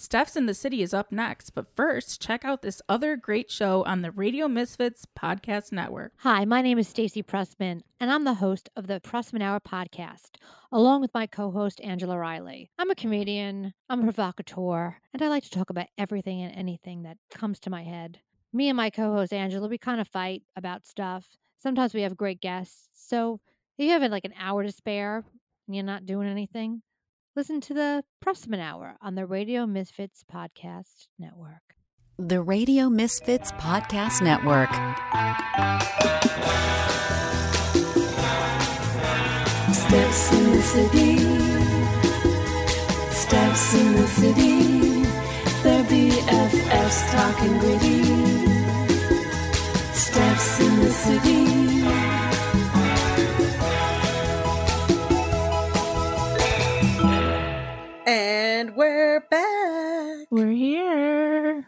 Steph's in the City is up next, but first, check out this other great show on the Radio Misfits Podcast Network. Hi, my name is Stacey Pressman, and I'm the host of the Pressman Hour podcast, along with my co host, Angela Riley. I'm a comedian, I'm a provocateur, and I like to talk about everything and anything that comes to my head. Me and my co host, Angela, we kind of fight about stuff. Sometimes we have great guests. So if you have like an hour to spare and you're not doing anything, listen to the Pressman Hour on the Radio Misfits Podcast Network. The Radio Misfits Podcast Network. Steph's in the city. Steph's in the city. They're BFFs talking gritty. Steph's in the city. And we're back. We're here.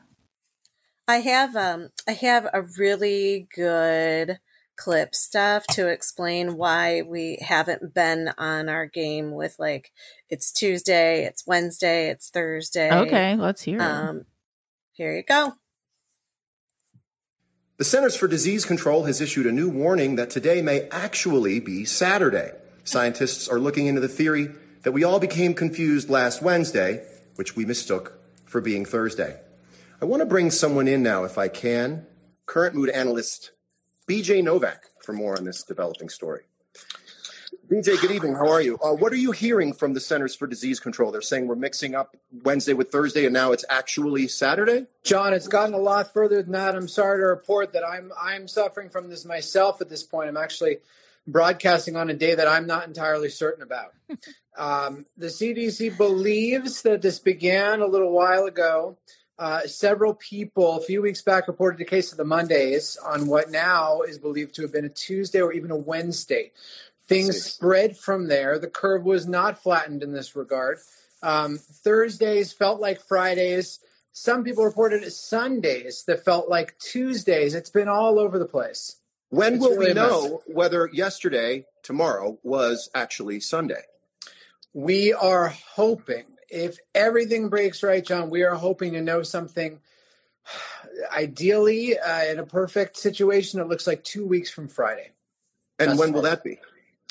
I have um I have a really good clip stuff to explain why we haven't been on our game with like it's Tuesday, it's Wednesday, it's Thursday. Okay, let's hear it. Um here you go. The Centers for Disease Control has issued a new warning that today may actually be Saturday. Scientists are looking into the theory that we all became confused last Wednesday, which we mistook for being Thursday. I want to bring someone in now, if I can. Current mood analyst BJ Novak for more on this developing story. BJ, good evening. How are you? Uh, what are you hearing from the Centers for Disease Control? They're saying we're mixing up Wednesday with Thursday, and now it's actually Saturday. John, it's gotten a lot further than that. I'm sorry to report that I'm I'm suffering from this myself at this point. I'm actually broadcasting on a day that I'm not entirely certain about. Um, the CDC believes that this began a little while ago. Uh, several people a few weeks back reported a case of the Mondays on what now is believed to have been a Tuesday or even a Wednesday. Things spread from there. The curve was not flattened in this regard. Um, Thursdays felt like Fridays. Some people reported it Sundays that felt like Tuesdays. It's been all over the place. When It's will really we know whether yesterday, tomorrow, was actually Sunday? We are hoping, if everything breaks right, John, we are hoping to know something. Ideally, uh, in a perfect situation, it looks like two weeks from Friday. And That's when will that be?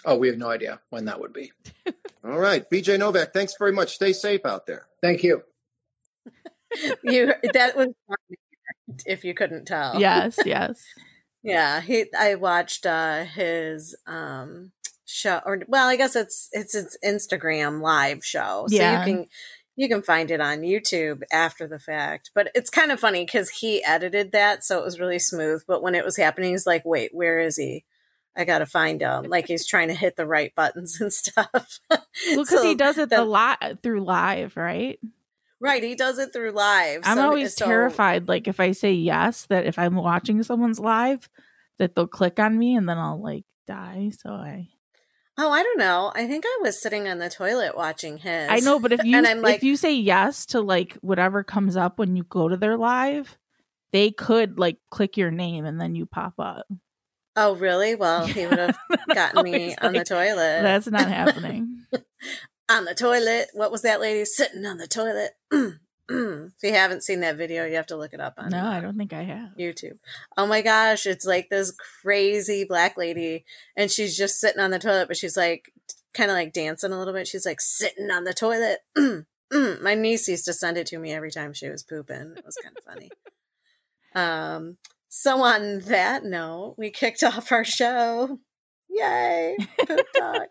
Oh, we have no idea when that would be. All right. BJ Novak, thanks very much. Stay safe out there. Thank you. You that was if you couldn't tell. yes, yes. Yeah, he I watched uh his um show or well, I guess it's it's its Instagram live show. So Yeah. you can you can find it on YouTube after the fact. But it's kind of funny cuz he edited that so it was really smooth, but when it was happening he's like, "Wait, where is he?" I got to find him. Like he's trying to hit the right buttons and stuff. Well, because So he does it the the- li- through live, right? Right, he does it through live. I'm so- always so- terrified. Like if I say yes, that if I'm watching someone's live, that they'll click on me and then I'll like die. So I, Oh, I don't know. I think I was sitting on the toilet watching his. I know, but if you and I'm like, if you say yes to like whatever comes up when you go to their live, they could like click your name and then you pop up. oh, really? Well, he would have gotten me Always on the toilet. That's not happening. on the toilet. What was that lady sitting on the toilet? if you haven't seen that video, you have to look it up on no, uh, I don't think I have. YouTube. Oh my gosh, it's like this crazy black lady, and she's just sitting on the toilet, but she's like kind of like dancing a little bit. She's like sitting on the toilet. Mm. my niece used to send it to me every time she was pooping. It was kind of funny. Um, so on that note, we kicked off our show. Yay! Poop talk.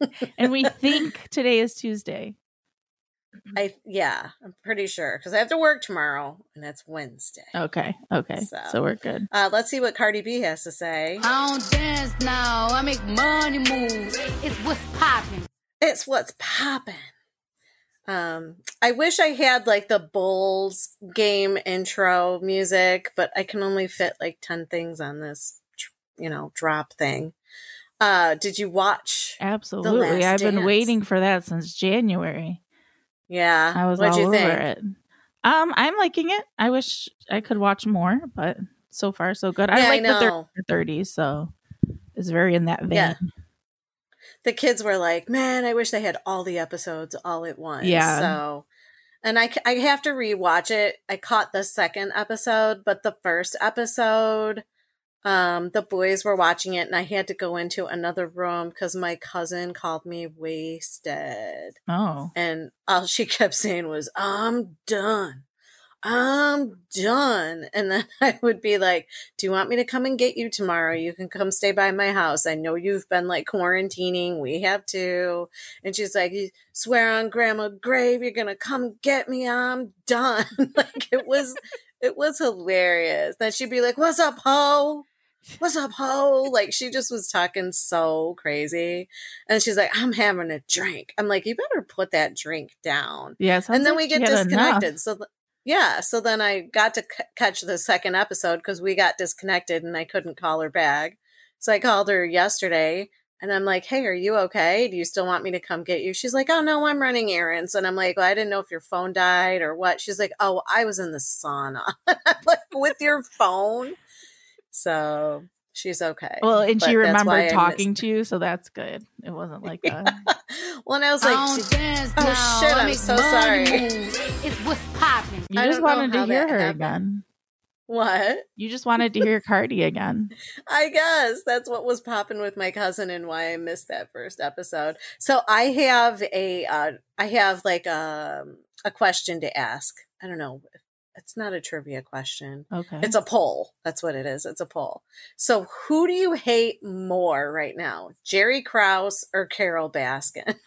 And we think today is Tuesday. I yeah, I'm pretty sure because I have to work tomorrow and it's Wednesday. Okay. Okay. So- So, we're good. Uh, let's see what Cardi B has to say. I don't dance now. I make money moves. It's what's popping. It's what's popping. Um, I wish I had like the Bulls game intro music, but I can only fit like ten things on this, you know, drop thing. Uh, did you watch? Absolutely. Last I've been Dance. waiting for that since January. Yeah, I was What'd all you over think? it. Um, I'm liking it. I wish I could watch more, but so far so good. I Yeah, I like that they're know. in their 30s, so it's very in that vein. Yeah. The kids were like, "Man, I wish they had all the episodes all at once." Yeah. So, and I, I have to rewatch it. I caught the second episode, but the first episode, um, the boys were watching it, and I had to go into another room because my cousin called me wasted, Oh. and all she kept saying was, "I'm done." I'm done. And then I would be like, Do you want me to come and get you tomorrow? You can come stay by my house. I know you've been like quarantining. We have too. And she's like, You swear on grandma grave, you're gonna come get me. I'm done. like it was it was hilarious. Then she'd be like, What's up, ho? What's up, ho? Like she just was talking so crazy. And she's like, I'm having a drink. I'm like, You better put that drink down Yeah. and then like we get had enough. disconnected. So th- yeah, so then I got to c- catch the second episode because we got disconnected and I couldn't call her back. So I called her yesterday and I'm like, "Hey, are you okay? Do you still want me to come get you?" She's like, "Oh no, I'm running errands." And I'm like, well, "I didn't know if your phone died or what." She's like, "Oh, I was in the sauna." Like, "With your phone?" So she's okay. Well, and But she that's remembered talking to you, so that's good. It wasn't like a. well, and I was like, don't she- dance oh, now. shit, I I'm so money sorry. moves. It's what's popping. You I just wanted to hear her happened. again. "What?" You just wanted to hear Cardi again. I guess that's what was popping with my cousin and why I missed that first episode. So I have a, uh, I have like a, a question to ask. I don't know. It's not a trivia question. Okay. It's a poll. That's what it is. It's a poll. So who do you hate more right now? Jerry Krause or Carole Baskin?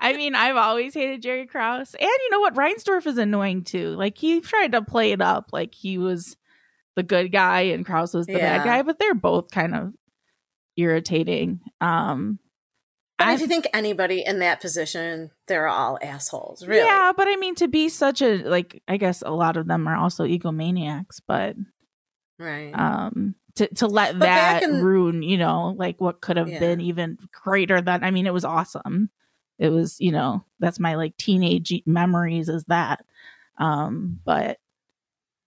I mean, I've always hated Jerry Krause. And you know what? Reinsdorf is annoying too. Like he tried to play it up like he was the good guy and Krause was the Yeah. bad guy, but they're both kind of irritating. Um I- if you think anybody in that position, they're all assholes. Really? Yeah, but I mean to be such a like I guess a lot of them are also egomaniacs, but Right. um to to let But that in- ruin, you know, like what could have Yeah. been even greater than I mean it was awesome. It was, you know, that's my like teenage memories is that. Um but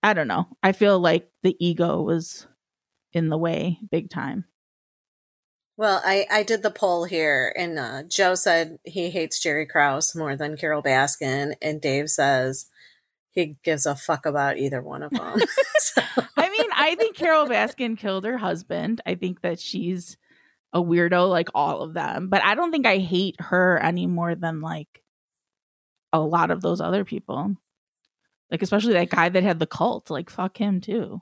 I don't know. I feel like the ego was in the way big time. Well, I, I did the poll here, and uh, Joe said he hates Jerry Krause more than Carole Baskin, and Dave says he gives a fuck about either one of them. So- I mean, I think Carole Baskin killed her husband. I think that she's a weirdo like all of them, but I don't think I hate her any more than like a lot of those other people. Like especially that guy that had the cult, like fuck him too.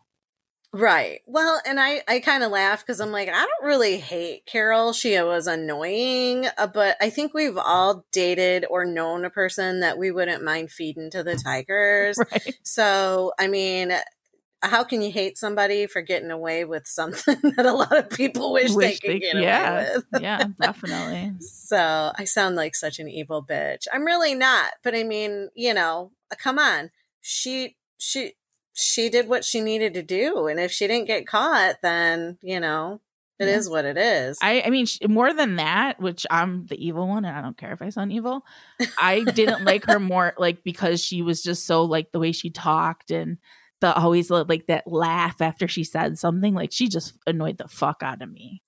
Right. Well, and I, I kind of laugh because I'm like, I don't really hate Carole. She was annoying, uh, but I think we've all dated or known a person that we wouldn't mind feeding to the tigers. Right. So, I mean, how can you hate somebody for getting away with something that a lot of people wish, Wish they could they- get yeah. away with? Yeah, definitely. So I sound like such an evil bitch. I'm really not, but I mean, you know, uh, come on. She she she did what she needed to do, and if she didn't get caught, then you know, it is Yeah. what it is. I, I mean, more than that, which I'm the evil one, and I don't care if I sound evil. I didn't like her more, like because she was just so like the way she talked and the always like that laugh after she said something. Like she just annoyed the fuck out of me.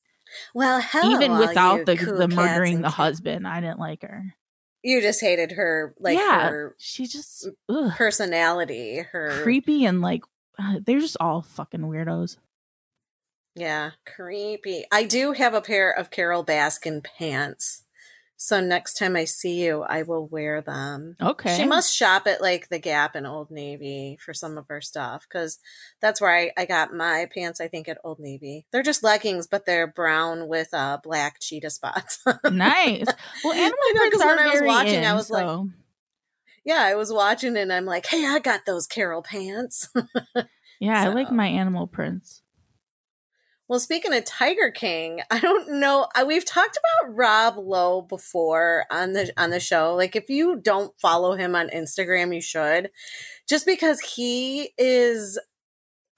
well, hell, Even without the cool the murdering the husband, I didn't like her. You just hated her, like yeah, her she just ugh, personality, her creepy and like uh, they're just all fucking weirdos. Yeah, creepy. I do have a pair of Carole Baskin pants. So next time I see you, I will wear them. Okay, She must shop at like the Gap and Old Navy for some of her stuff because that's where I, I got my pants, I think, at Old Navy. They're just leggings, but they're brown with uh, black cheetah spots. nice. Well, animal I know, 'cause prints are when I was watching, in, I was like, so- yeah, I was watching and I'm like, hey, I got those Carole pants. yeah, I like my animal prints. Well, speaking of Tiger King, I don't know. We've talked about Rob Lowe before on the on the show. Like, if you don't follow him on Instagram, you should, just because he is.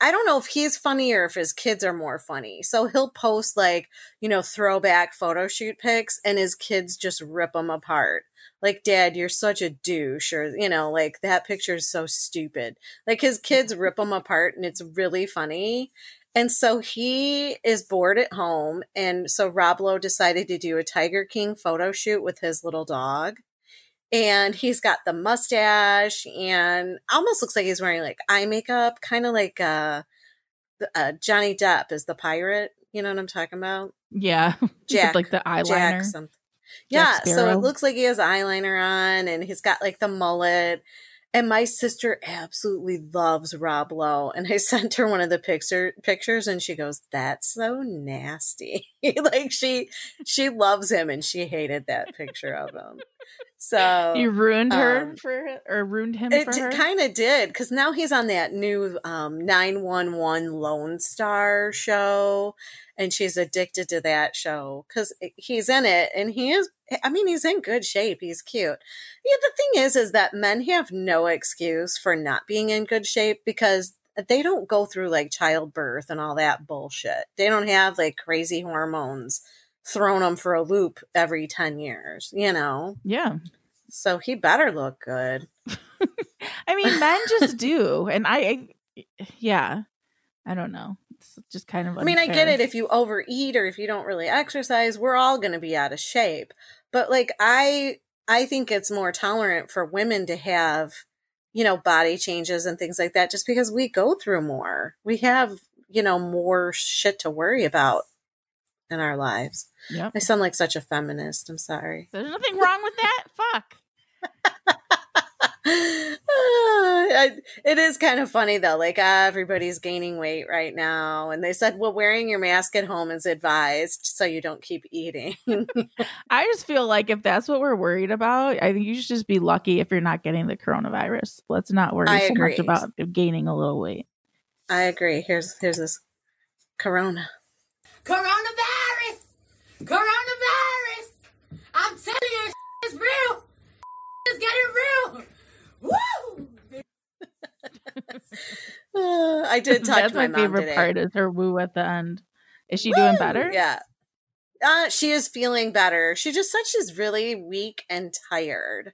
I don't know if he's funny or if his kids are more funny. So he'll post like you know throwback photo shoot pics, and his kids just rip them apart. Like, Dad, you're such a douche, or you know, like that picture is so stupid. Like his kids rip them apart, and it's really funny. And so he is bored at home. And so Rob Lowe decided to do a Tiger King photo shoot with his little dog. and he's got the mustache and almost looks like he's wearing like eye makeup, kind of like uh, uh, Johnny Depp is the pirate. You know what I'm talking about? Yeah. Jack, like the eyeliner. Jack something. Yeah, so it looks like he has eyeliner on and he's got like the mullet. And my sister absolutely loves Rob Lowe. And I sent her one of the picture pictures and she goes, That's so nasty. like she she loves him and she hated that picture of him. So you ruined her um, for or ruined him it for her. kind of did because now he's on that new um, 911 Lone Star show, and she's addicted to that show because he's in it and he is. I mean, he's in good shape. He's cute. Yeah, the thing is, is that men have no excuse for not being in good shape because they don't go through like childbirth and all that bullshit. They don't have like crazy hormones thrown them for a loop every 10 years, you know? yeah. So he better look good. I mean, men just do, and I, I, yeah, I don't know. It's just kind of. I mean, I get it if you overeat or if you don't really exercise, we're all going to be out of shape. But like I I think it's more tolerant for women to have, you know, body changes and things like that just because we go through more. We have, you know, more shit to worry about in our lives. Yep. I sound like such a feminist. I'm sorry. There's nothing wrong with that. Fuck. I- it is kind of funny though. Like ah, everybody's gaining weight right now, and they said, "Well, wearing your mask at home is advised, so you don't keep eating." I just feel like if that's what we're worried about, I think you should just be lucky if you're not getting the coronavirus. Let's not worry I so agree. much about gaining a little weight. I agree. Here's here's this Corona. Coronavirus! Coronavirus! I'm telling you, it's real! It's getting real! Woo! Uh, I did talk That's to my, favorite today. part is her woo at the end. Is she doing better? Yeah. Uh, she is feeling better. She just said she's really weak and tired.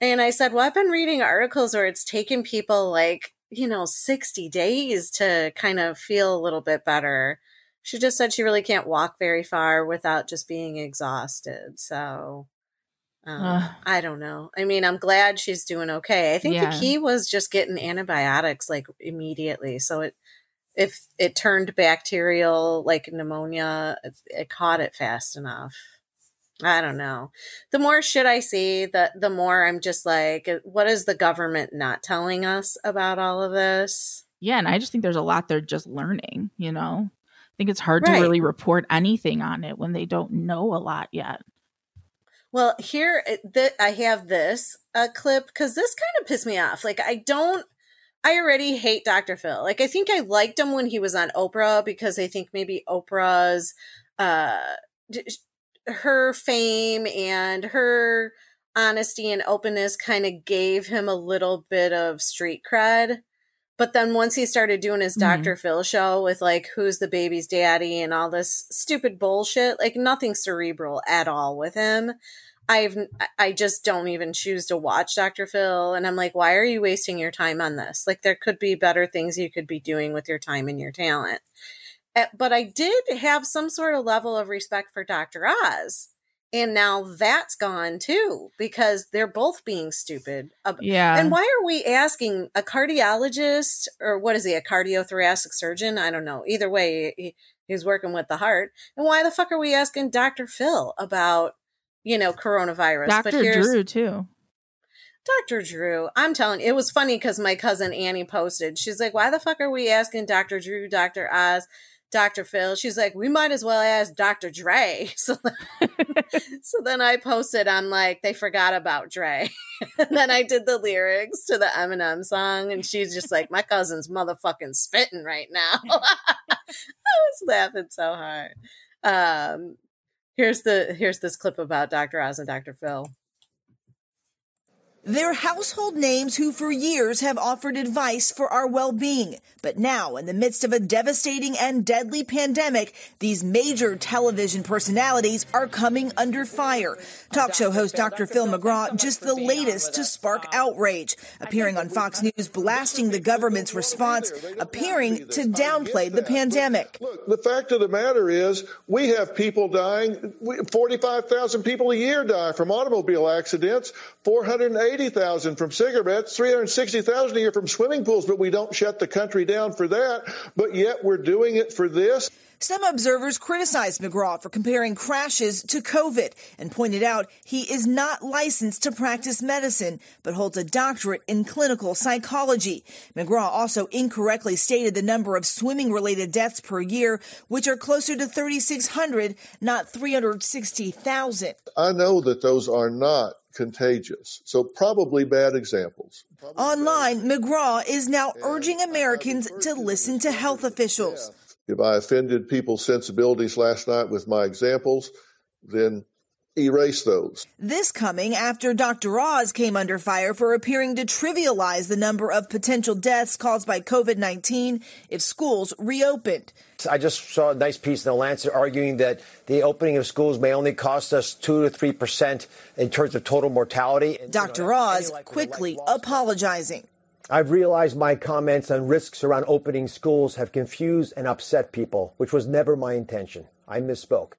And I said, Well, I've been reading articles where it's taken people like, you know, 60 days to kind of feel a little bit better. She just said she really can't walk very far without just being exhausted. So um. I don't know. I mean, I'm glad she's doing okay. I think Yeah. the key was just getting antibiotics like immediately. So it, if it turned bacterial like pneumonia, it, it caught it fast enough. I don't know. The more shit I see, the the more I'm just like, what is the government not telling us about all of this? Yeah, and I just think there's a lot they're just learning, you know? I think it's hard Right. to really report anything on it when they don't know a lot yet. Well, here it- th- I have this uh, clip because this kind of pissed me off. Like, I don't. I already hate Dr. Phil. Like, I think I liked him when he was on Oprah because I think maybe Oprah's, uh, her fame and her honesty and openness kind of gave him a little bit of street cred. But then once he started doing his Mhm. Dr. Phil show with like who's the baby's daddy and all this stupid bullshit, like nothing cerebral at all with him. I've I just don't even choose to watch Dr. Phil and I'm like, why are you wasting your time on this? Like there could be better things you could be doing with your time and your talent. Uh, But I did have some sort of level of respect for Dr. Oz. And now that's gone too because they're both being stupid. Yeah. and why are we asking a cardiologist or what is he, a cardiothoracic surgeon? I don't know. Either way, he, he's working with the heart. And why the fuck are we asking Dr. Phil about, you know, coronavirus? Dr. Drew, too. Dr. Drew. I'm telling you, it was funny because my cousin Annie posted. She's like, why the fuck are we asking Dr. Drew, Dr. Oz, Dr. Phil? She's like, we might as well ask Dr. Dre. So, so then I posted, I'm like, they forgot about Dre. and then I did the lyrics to the Eminem song, and she's just like, my cousin's motherfucking spitting right now. I was laughing so hard. Um, here's the here's this clip about Dr. Oz and Dr. Phil. They're household names who for years have offered advice for our well-being. But now, in the midst of a devastating and deadly pandemic, these major television personalities are coming under fire. Talk show host Dr. Phil McGraw, just the latest to spark outrage, appearing on Fox News blasting the government's response, appearing to downplay the pandemic. Look, the fact of the matter is we have people dying, 45,000 people a year die from automobile accidents, 480,000 from cigarettes, 360,000 a year from swimming pools, but we don't shut the country down for that. But yet we're doing it for this. Some observers criticized McGraw for comparing crashes to COVID and pointed out he is not licensed to practice medicine, but holds a doctorate in clinical psychology. McGraw also incorrectly stated the number of swimming related deaths per year, which are closer to 3,600, not 360,000. I know that those are not contagious. So probably bad examples. Online, McGraw is now urging Americans to listen to health officials. If I offended people's sensibilities last night with my examples, then erase those. This coming after Dr. Oz came under fire for appearing to trivialize the number of potential deaths caused by COVID 19 if schools reopened. I just saw a nice piece in the Lancet arguing that the opening of schools may only cost us 2 to 3% in terms of total mortality. Dr. Oz quickly apologizing. I've realized my comments on risks around opening schools have confused and upset people, which was never my intention. I misspoke.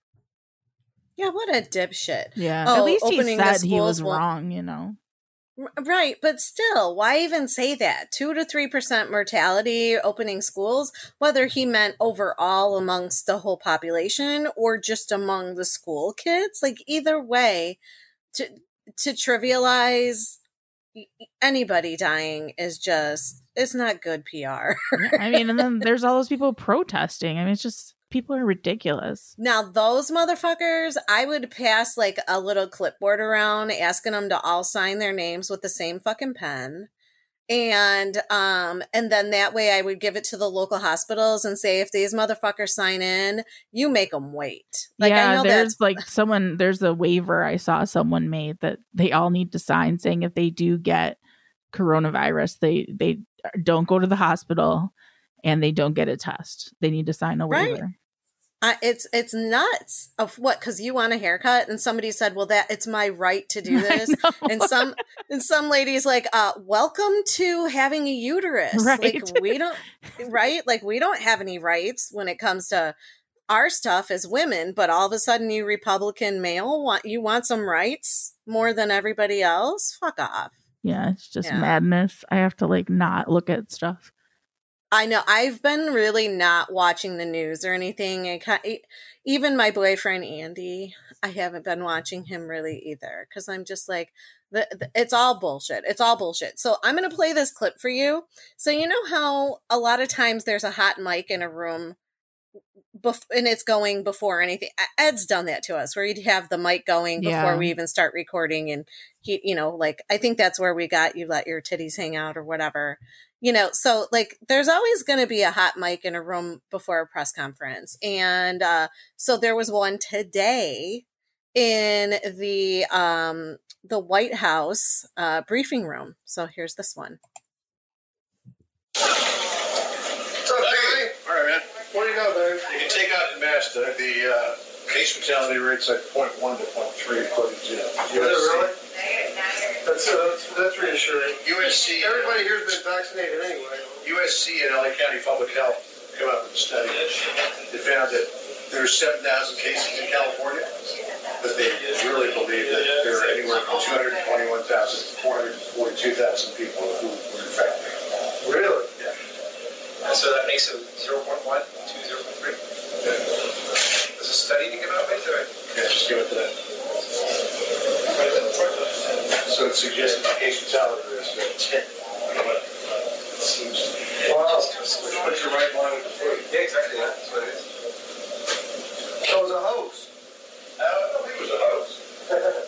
Yeah, what a dipshit. Yeah. Oh, At least he said he was won't- wrong, you know. Right, but still, why even say that? 2 to 3% mortality opening schools, whether he meant overall amongst the whole population or just among the school kids, like either way to to trivialize anybody dying is just it's not good PR. I mean, and then there's all those people protesting. I mean, it's just people are ridiculous. Now those motherfuckers, I would pass like a little clipboard around asking them to all sign their names with the same fucking pen. And um and then that way I would give it to the local hospitals and say if these motherfuckers sign in, you make them wait. Like yeah, I know there's like someone there's a waiver I saw someone made that they all need to sign saying if they do get coronavirus, they they don't go to the hospital and they don't get a test. They need to sign a Right. I, it's it's nuts of what because you want a haircut and somebody said well that it's my right to do this and some and some ladies like uh welcome to having a uterus Right. like we don't right like we don't have any rights when it comes to our stuff as women but all of a sudden you republican male want you want some rights more than everybody else fuck off Yeah, it's just Yeah. madness. I have to like not look at stuff. I know I've been really not watching the news or anything. Ki- even my boyfriend Andy, I haven't been watching him really either because I'm just like, the, the, it's all bullshit. It's all bullshit. So I'm gonna play this clip for you. So you know how a lot of times there's a hot mic in a room. Bef- and it's going before anything. Ed's done that to us, where you'd have the mic going before Yeah. we even start recording, and he, you know, like I think that's where we got you let your titties hang out or whatever you know so like there's always going to be a hot mic in a room before a press conference and uh so there was one today in the um the white house uh briefing room so here's this one Okay. All right, man. What do you know, Dave? You can take out the mask, Doug. The uh, case fatality rate's like 0.1 to 0.3 according to USC. really? That's, uh, that's, that's reassuring. USC. Everybody here's been vaccinated anyway. USC and LA County Public Health came up with a study. They found that there are 7,000 cases in California, but they really believe that there are anywhere from 221,000 to 442,000 people who were infected. Really? Yeah. And so that makes it 0.1 to 0.3. There's a study to give out with or? Yeah, just give it to them. So it suggests that the case fatality risk is 10. It seems. Wow. Which puts you right in line with the flu. Yeah, exactly. Yeah, that's what it is. So it was a hoax. I don't think it was a hoax.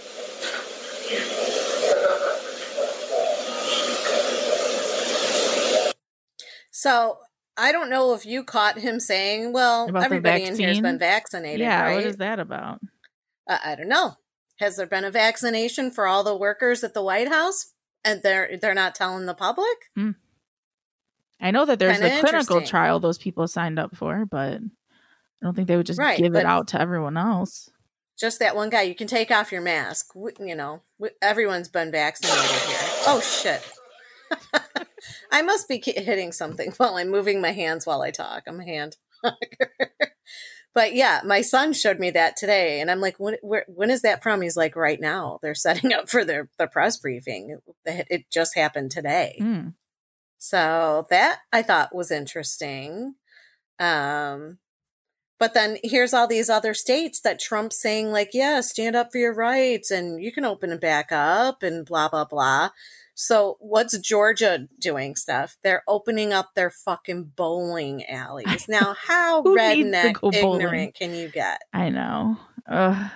so i don't know if you caught him saying well About everybody in here has been vaccinated yeah, right what is that about? uh, i don't know has there been a vaccination for all the workers at the white house and they're they're not telling the public. Hmm. I know that there's Kinda the clinical trial those people signed up for, but I don't think they would just Right, give it out to everyone else. Just that one guy. You can take off your mask. We, you know, we, everyone's been vaccinated here. Oh shit! I must be hitting something while I'm moving my hands while I talk. I'm a hand. but yeah, my son showed me that today, and I'm like, when, where, when is that from? He's like, right now. They're setting up for their the press briefing. It, it just happened today. Hmm. So that I thought was interesting. Um, but then here's all these other states that Trump's saying, like, yeah, stand up for your rights and you can open it back up and blah, blah, blah. So what's Georgia doing stuff? They're opening up their fucking bowling alleys. Now, how Who needs to redneck go bowling? ignorant can you get? I know. Ugh.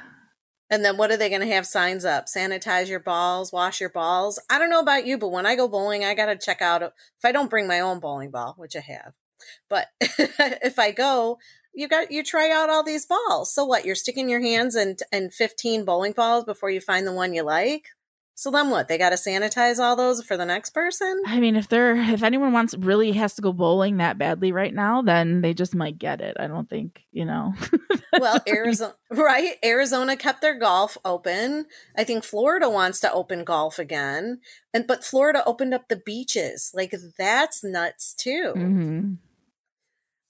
And then what are they going to have signs up? Sanitize your balls, wash your balls. I don't know about you, but when I go bowling, I got to check out if I don't bring my own bowling ball, which I have. But if I go, you got you try out all these balls. So what? You're sticking your hands in in 15 bowling balls before you find the one you like. So then what? They got to sanitize all those for the next person? I mean, if they're if anyone wants really has to go bowling that badly right now, then they just might get it. I don't think you know. well, Arizona, right? Arizona kept their golf open. I think Florida wants to open golf again, and but Florida opened up the beaches. Like that's nuts too. Mhm.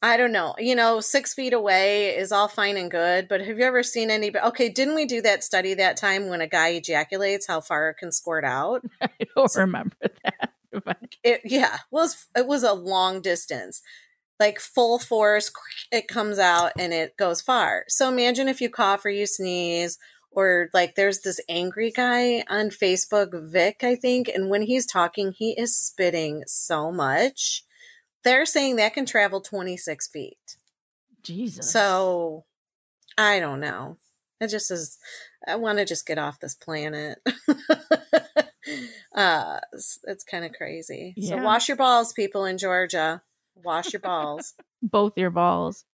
I don't know. You know, six feet away is all fine and good, but have you ever seen any? Okay, didn't we do that study that time when a guy ejaculates, how far it can squirt out? I don't remember that. But It, yeah, was it was a long distance, like full force. It comes out and it goes far. So imagine if you cough or you sneeze, or like there's this angry guy on Facebook, Vic, I think, and when he's talking, he is spitting so much. They're saying that can travel 26 feet. Jesus. So I don't know. It just is. I want to just get off this planet. uh, it's, it's kind of crazy. So wash your balls, people in Georgia. Wash your balls. both your balls.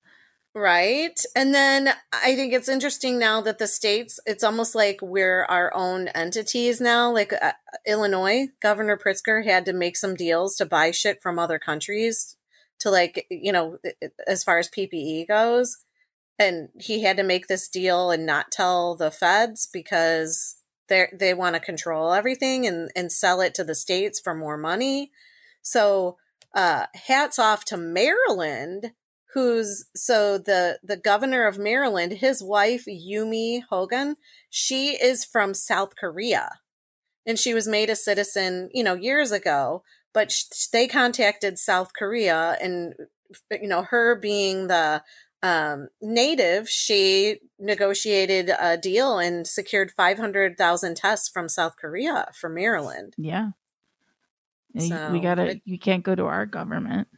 Right. And then I think it's interesting now that the states, it's almost like we're our own entities now. Like uh, Illinois, Governor Pritzker had to make some deals to buy shit from other countries to, like, you know, as far as PPE goes. And he had to make this deal and not tell the feds because they they want to control everything and, and sell it to the states for more money. So uh, hats off to Maryland who's so the the governor of Maryland, his wife Yumi Hogan, she is from South Korea, and she was made a citizen, you know, years ago. But sh- they contacted South Korea, and you know, her being the um, native, she negotiated a deal and secured five hundred thousand tests from South Korea for Maryland. Yeah. So, we gotta. it- you can't go to our government.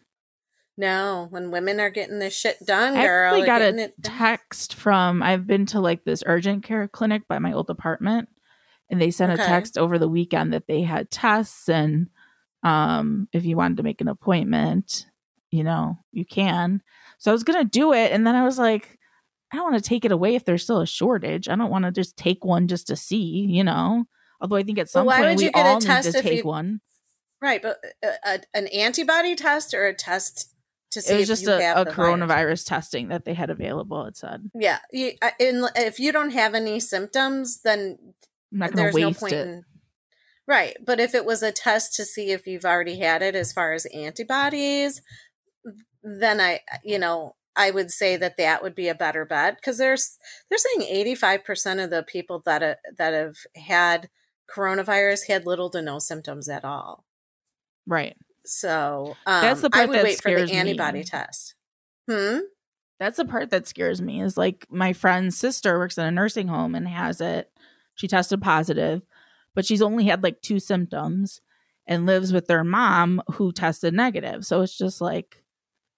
No, when women are getting this shit done, I girl, actually got a text from. I've been to like this urgent care clinic by my old apartment, and they sent Okay. a text over the weekend that they had tests, and um, if you wanted to make an appointment, you know, you can. So I was gonna do it, and then I was like, I don't want to take it away if there's still a shortage. I don't want to just take one just to see, you know. Although I think at some why point would we you get a all need to take you- one. Right, but a, a, an antibody test or a test to see It was just a, a coronavirus testing that they had available. It said. Yeah, you, in, if you don't have any symptoms, then I'm not gonna there's no point it. in. Right, but if it was a test to see if you've already had it as far as antibodies, then I, you know, I would say that that would be a better bet because there's they're saying 85% of the people that uh, that have had coronavirus had little to no symptoms at all. Right. So um, That's the I part would that wait for the antibody me. test. Hmm. That's the part that scares me is like my friend's sister works in a nursing home and has it. She tested positive, but she's only had like two symptoms and lives with their mom who tested negative. So it's just like,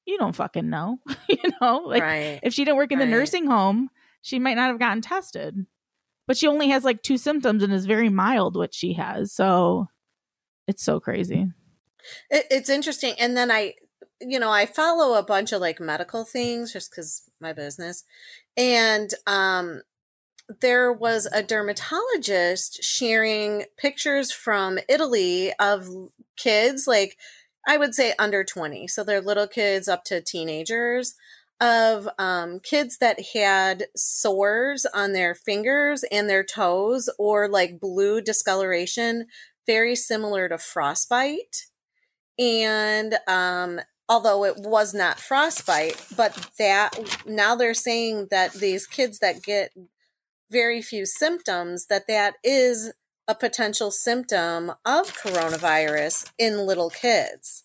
you don't fucking know. you know, like Right, if she didn't work in the nursing home, she might not have gotten tested. But she only has like two symptoms and is very mild what she has. So it's so crazy. It, it's interesting. And then I, you know, I follow a bunch of like medical things just because my business. And um, there was a dermatologist sharing pictures from Italy of kids, like I would say under 20. So they're little kids up to teenagers of um, kids that had sores on their fingers and their toes or like blue discoloration, very similar to frostbite. And um, although it was not frostbite, but that now they're saying that these kids that get very few symptoms, that that is a potential symptom of coronavirus in little kids.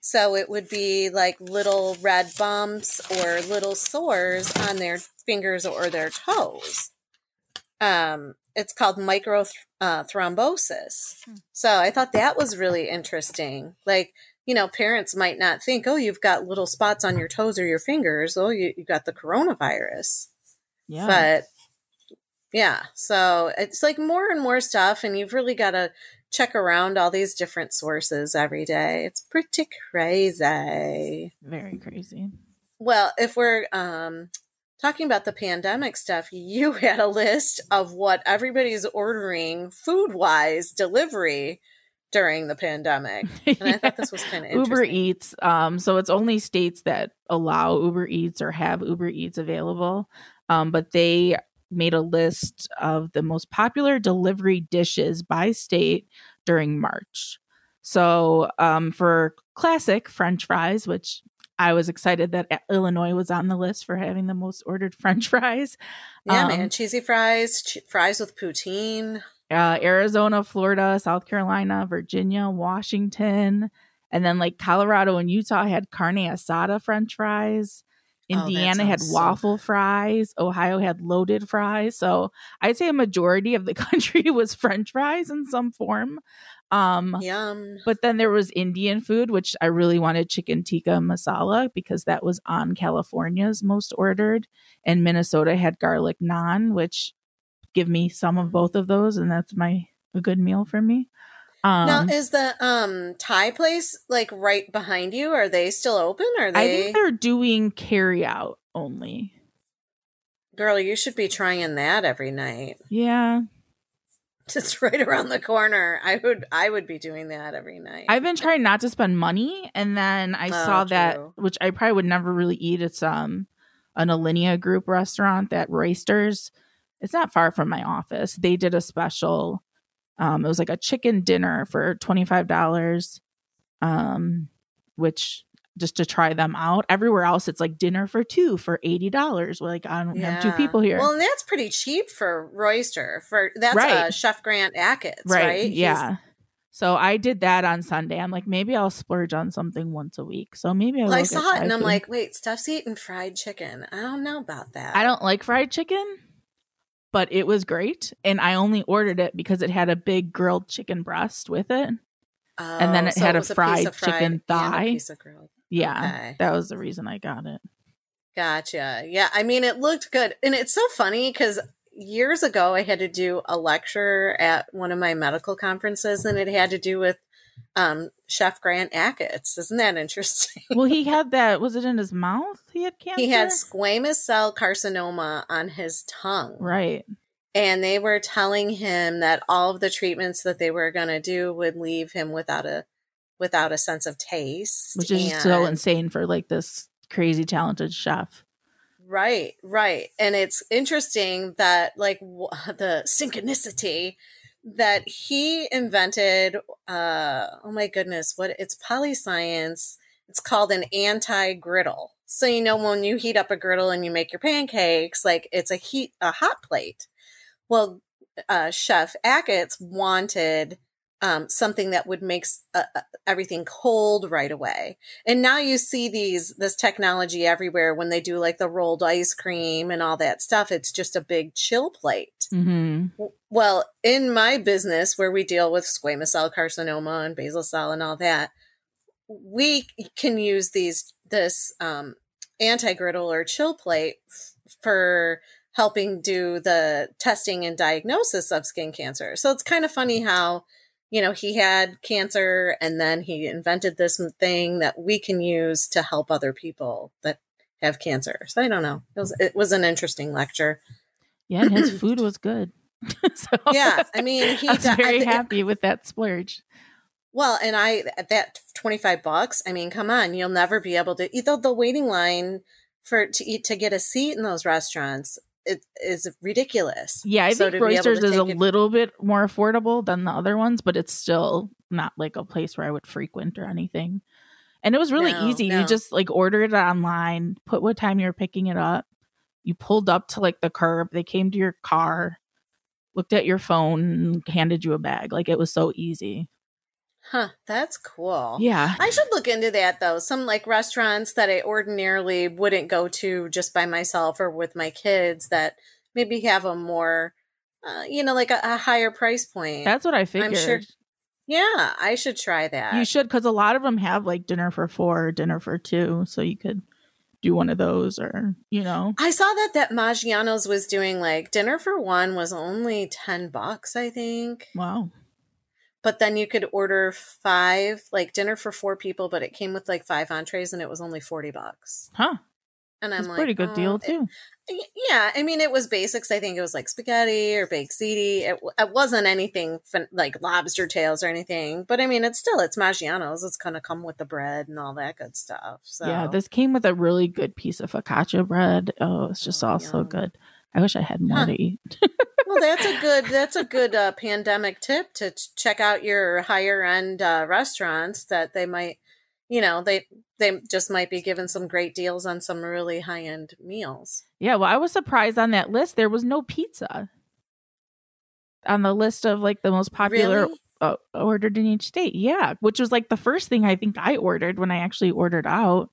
So it would be like little red bumps or little sores on their fingers or their toes. Um, it's called micro uh, thrombosis. So I thought that was really interesting. Like, you know, parents might not think, oh, you've got little spots on your toes or your fingers. Oh, you, you got the coronavirus. Yeah. But yeah, so it's like more and more stuff, and you've really got to check around all these different sources every day. It's pretty crazy. Very crazy. Well, if we're um, talking about the pandemic stuff, you had a list of what everybody's ordering food wise delivery during the pandemic. And I thought this was kind of interesting. Uber Eats. Um, so it's only states that allow Uber Eats or have Uber Eats available. Um, but they made a list of the most popular delivery dishes by state during March. So um, for classic French fries, which I was excited that Illinois was on the list for having the most ordered French fries. Yeah, Um, man. Cheesy fries, che- fries with poutine. uh, Arizona, Florida, South Carolina, Virginia, Washington, and then like Colorado and Utah had carne asada French fries. Oh, Indiana had sounds so waffle fries. Ohio had loaded fries. So I'd say a majority of the country was French fries in some form. Um, Yum. but then there was Indian food, which I really wanted chicken tikka masala because that was on California's most ordered. And Minnesota had garlic naan, which give me some of both of those, and that's my a good meal for me. Um, now, is the um Thai place like right behind you? Are they still open? Are they? I think they're doing carry out only. Girl, you should be trying that every night. Yeah. It's right around the corner. I would I would be doing that every night. I've been trying not to spend money, and then I Oh, saw that, which I probably would never really eat. It's um an Alinea Group restaurant that Roisters. It's not far from my office. They did a special. Um, it was like a chicken dinner for twenty five dollars, um, which just to try them out. Everywhere else, it's like dinner for two for eighty dollars. Like I don't have two people here. Well, and that's pretty cheap for Roister. For that's uh, Chef Grant Achatz, right? He's- Yeah. So I did that on Sunday. I'm like, maybe I'll splurge on something once a week. So maybe I, Well, I saw it and I'm food. like, wait, Steph's eating fried chicken. I don't know about that. I don't like fried chicken, but it was great. And I only ordered it because it had a big grilled chicken breast with it. and then Oh, it so had a fried of fried chicken a thigh. piece of grilled. Yeah. Okay. That was the reason I got it. Gotcha. Yeah, I mean, it looked good, and it's so funny because years ago I had to do a lecture at one of my medical conferences, and it had to do with um, Chef Grant Achatz. Isn't that interesting? well, he had that. Was it in his mouth? He had cancer. He had squamous cell carcinoma on his tongue. Right. And they were telling him that all of the treatments that they were going to do would leave him without a without a sense of taste. Which is just so insane for like this crazy talented chef. Right, right. And it's interesting that, like, w- the synchronicity that he invented. Uh, oh my goodness, what it's polyscience. It's called an anti griddle. So, you know, when you heat up a griddle and you make your pancakes, like it's a heat, a hot plate. Well, uh, Chef Achatz wanted um, something that would make uh, uh, everything cold right away. And now you see these this technology everywhere when they do like the rolled ice cream and all that stuff. It's just a big chill plate. Mm-hmm. Well, in my business where we deal with squamous cell carcinoma and basal cell and all that, we can use these this um, anti griddle or chill plate f- for helping do the testing and diagnosis of skin cancer. So it's kind of funny how you know he had cancer and then he invented this thing that we can use to help other people that have cancer. So I don't know. It was it was an interesting lecture. Yeah, and his food was good. so Yeah, I mean, he I was di- I very happy with that splurge. Well, and I at that twenty five bucks. I mean, come on, you'll never be able to. Either the waiting line for to eat to get a seat in those restaurants it is ridiculous. Yeah, I So think to be able to Roisters is a it- little bit more affordable than the other ones, but it's still not like a place where I would frequent or anything. And it was really No, easy. no. You just like ordered it online, put what time you were picking it up. You pulled up to like the curb, they came to your car, looked at your phone, handed you a bag. Like it was so easy. Huh, that's cool. Yeah. I should look into that though. Some like restaurants that I ordinarily wouldn't go to just by myself or with my kids that maybe have a more, uh, you know, like a, a higher price point. That's what I figured. I'm sure. Yeah, I should try that. You should, because a lot of them have like dinner for four, or dinner for two, so you could do one of those, or you know, I saw that that Maggiano's was doing like dinner for one was only 10 bucks, I think. wow, But then you could order five, like dinner for four people, but it came with like five entrees and it was only 40 bucks. huh? And I'm That's like, pretty good oh, deal too. Eh, y- Yeah, I mean, it was basics. I think it was like spaghetti or baked ziti. It, it wasn't anything fin- like lobster tails or anything, but I mean, it's still it's Maggiano's. It's gonna come with the bread and all that good stuff. So Yeah, this came with a really good piece of focaccia bread. Oh, it's just oh, all so good. I wish I had more Huh. to eat. well, that's a good that's a good uh, pandemic tip to ch- check out your higher end uh, restaurants that they might, you know, they they just might be giving some great deals on some really high end meals. Yeah, well, I was surprised on that list. There was no pizza on the list of like the most popular Really? uh, ordered in each state. Yeah, which was like the first thing I think I ordered when I actually ordered out.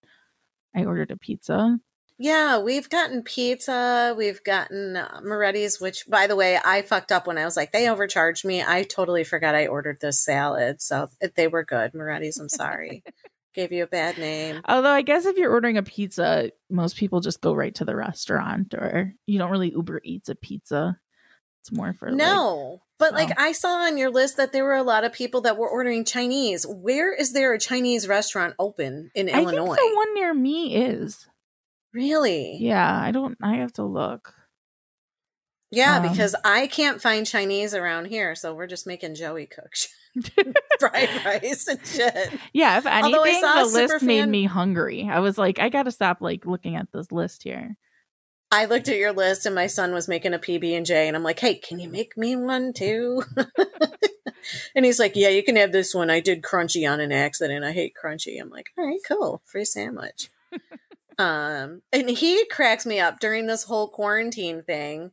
I ordered a pizza. Yeah, we've gotten pizza. We've gotten uh, Moretti's, which, by the way, I fucked up when I was like, they overcharged me. I totally forgot I ordered this salad. So they were good. Moretti's, I'm sorry. Gave you a bad name. Although I guess if you're ordering a pizza, most people just go right to the restaurant, or you don't really Uber Eats a pizza. It's more for like- No, but like. I saw on your list that there were a lot of people that were ordering Chinese. Where is there a Chinese restaurant open in I Illinois? think the one near me is. Really? Yeah, I don't. I have to look. Yeah, Um, because I can't find Chinese around here, so we're just making Joey cook fried rice and shit. Yeah, if anything, I saw the list made me hungry. I was like, I got to stop like looking at this list here. I looked at your list and my son was making a PB and J and I'm like, "Hey, can you make me one too?" and he's like, "Yeah, you can have this one. I did crunchy on an accident. I hate crunchy." I'm like, "All right, cool. Free sandwich." Um, and he cracks me up during this whole quarantine thing.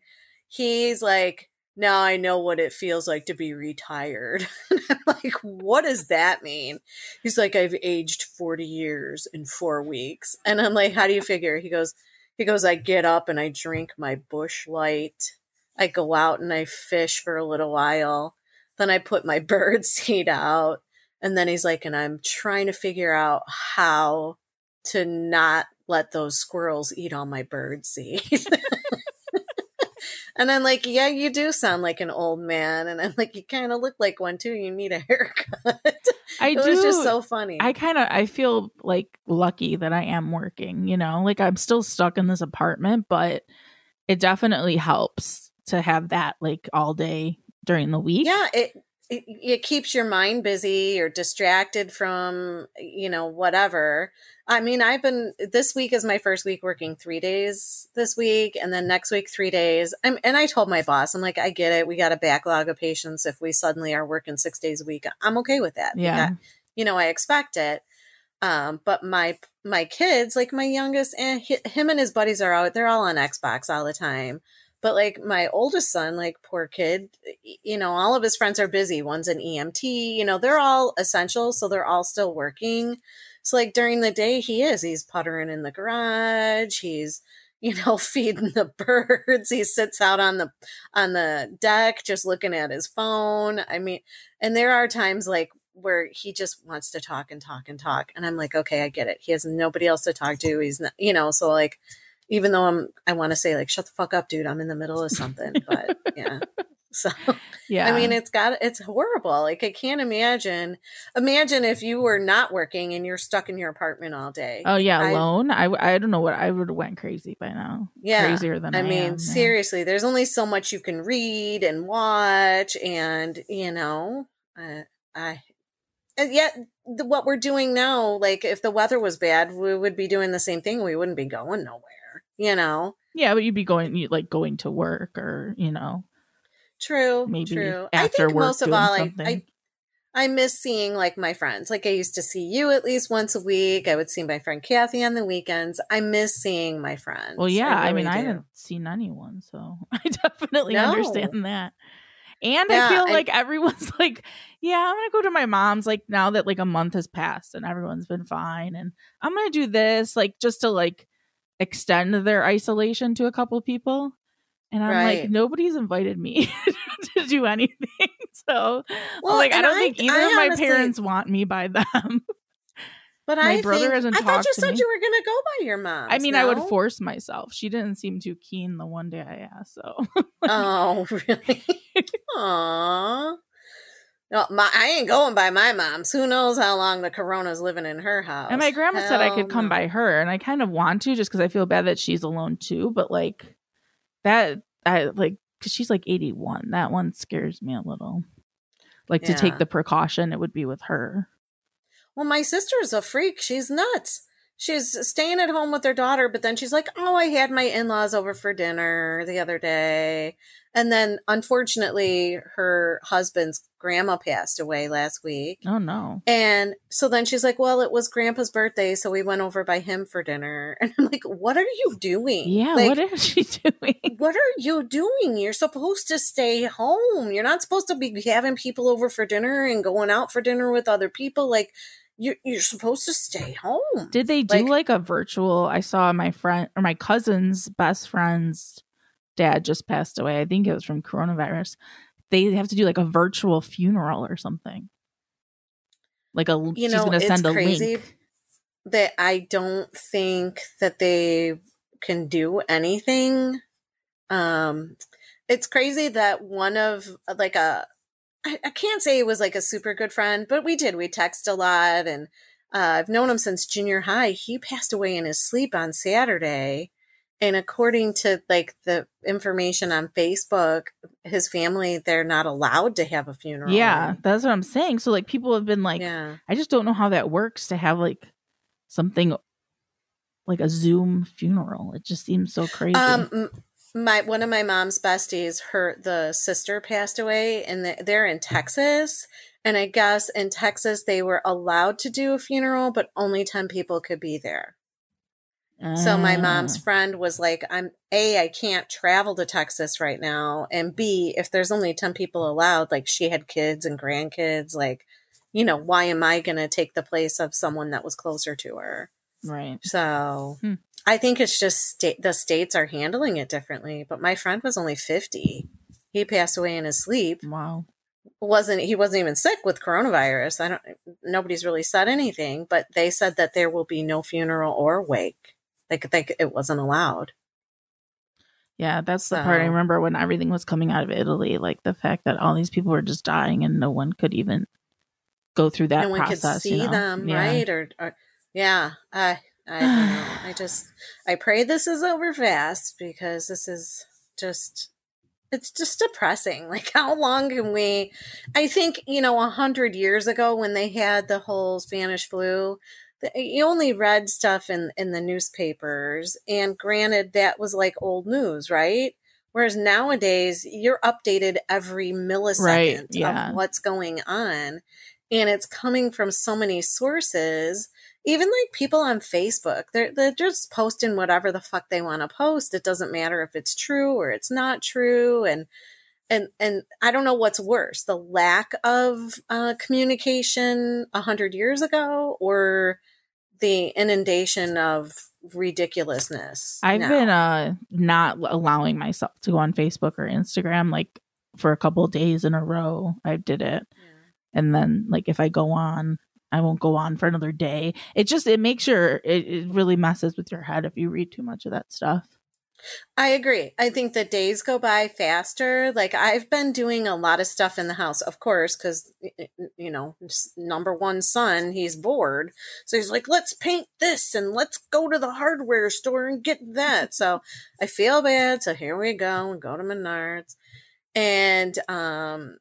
He's like, "Now I know what it feels like to be retired." Like, "What does that mean?" He's like, "I've aged 40 years in 4 weeks." And I'm like, "How do you figure?" He goes, he goes, I get up and I drink my Busch Light. I go out and I fish for a little while. Then I put my bird seed out. And then he's like, and I'm trying to figure out how to not let those squirrels eat all my bird seed. and I'm like, yeah, you do sound like an old man. And I'm like, you kind of look like one too. You need a haircut. I it do. was just so funny. I kind of I feel like lucky that I am working. You know, like I'm still stuck in this apartment, but it definitely helps to have that like all day during the week. yeah it, it it keeps your mind busy or distracted from you know whatever. I mean i've been this week is my first week working three days this week and then next week three days. I'm, and i told my boss i'm like i get it we got a backlog of patients if we suddenly are working six days a week i'm okay with that Yeah. You know i expect it. Um but my my kids like my youngest and him and his buddies are out they're all on xbox all the time but like my oldest son like poor kid you know all of his friends are busy. One's an emt you know they're all essential so they're all still working. So like during the day he is. He's puttering in the garage. He's you know feeding the birds. He sits out on the on the deck just looking at his phone. I mean and there are times like where he just wants to talk and talk and talk. And i'm like okay i get it. He has nobody else to talk to. He's not you know so like even though i'm i want to say like shut the fuck up dude i'm in the middle of something but yeah So Yeah. I mean, it's got it's horrible. Like I can't imagine. Imagine if you were not working and you're stuck in your apartment all day. Oh yeah, I- alone. I I don't know what I would have went crazy by now. yeah, crazier than I, I mean, am, yeah. seriously, there's only so much you can read and watch, and you know, uh, I. And yet, the, what we're doing now, like if the weather was bad, we would be doing the same thing. We wouldn't be going nowhere. You know, Yeah, but you'd be going you like going to work or you know True. maybe true. I think work most of all, I, something. I I miss seeing like my friends. Like I used to see you at least once a week. I would see my friend Kathy on the weekends. I miss seeing my friends. well, yeah. I, really mean, I do. haven't seen anyone, so I definitely No. understand that. And Yeah, I feel like everyone's like, yeah, I'm gonna go to my mom's. Like now that like a month has passed and everyone's been fine, and I'm gonna do this like just to like extend their isolation to a couple people. And I'm like, nobody's invited me to do anything. So, Well, like, I don't I- think either I of my honestly- parents want me by them. But my I brother think, hasn't I thought you said me. you were gonna go by your mom. I mean, I would force myself. She didn't seem too keen the one day I asked. So, Oh, really? Aw. No, my, I ain't going by my mom's. Who knows how long the corona's living in her house? and my grandma said I could come no. by her, and I kind of want to just because I feel bad that she's alone too. But like that, I like because she's like 81. That one scares me a little. Like to take the precaution, it would be with her. Well, my sister's a freak. She's nuts. She's staying at home with her daughter, but then she's like, Oh, I had my in laws over for dinner the other day. And then unfortunately, her husband's grandma passed away last week. Oh no. And so then she's like, Well, it was grandpa's birthday, so we went over by him for dinner. And I'm like, What are you doing? Yeah, Like, what is she doing? what are you doing? You're supposed to stay home. You're not supposed to be having people over for dinner and going out for dinner with other people. Like you're you're supposed to stay home. Did they do like, a virtual? I saw my friend or my cousin's best friend's dad just passed away. I think it was from coronavirus. They have to do like a virtual funeral or something. Like a You she's know, gonna it's send a crazy link. that I don't think that they can do anything. Um it's crazy that one of like a I, I can't say it was like a super good friend, but we did. We text a lot and uh, I've known him since junior high. He passed away in his sleep on Saturday. And according to like the information on Facebook, his family, they're not allowed to have a funeral. Yeah, that's what I'm saying. So like people have been like, Yeah. I just don't know how that works to have like something like a Zoom funeral. It just seems so crazy. Um, my one of my mom's besties, her the sister passed away, and the- they're in Texas. And I guess in Texas they were allowed to do a funeral, but only ten people could be there. So my mom's Ah. friend was like, "I'm a, I can't travel to Texas right now, and b, if there's only ten people allowed, like she had kids and grandkids, like, you know, why am I going to take the place of someone that was closer to her?" right. So Hmm. I think it's just state the states are handling it differently. But my friend was only fifty. He passed away in his sleep. Wow. wasn't He wasn't even sick with coronavirus. I don't. Nobody's really said anything, but they said that there will be no funeral or wake. Like, like it wasn't allowed. Yeah, that's the part I remember when everything was coming out of Italy, like the fact that all these people were just dying and no one could even go through that no one process. could see you know? them, Yeah. right? Or, or yeah, I I don't know. I just I pray this is over fast because this is just it's just depressing. Like how long can we I think, you know, a hundred years ago when they had the whole Spanish flu, the- you only read stuff in in the newspapers and granted that was like old news, right? Whereas nowadays you're updated every millisecond yeah. of what's going on and it's coming from so many sources even like people on facebook they're, they're just posting whatever the fuck they want to post it doesn't matter if it's true or it's not true and and and i don't know what's worse the lack of uh, communication a hundred years ago or the inundation of ridiculousness I've now. been uh not allowing myself to go on Facebook or Instagram like for a couple of days in a row. I did it. And then like if I go on, I won't go on for another day. It just it makes your it, it really messes with your head if you read too much of that stuff. I agree. I think the days go by faster. Like I've been doing a lot of stuff in the house, of course, because you know, number one son, he's bored, so he's like, "Let's paint this and let's go to the hardware store and get that." So I feel bad. So here we go and go to Menards, and um,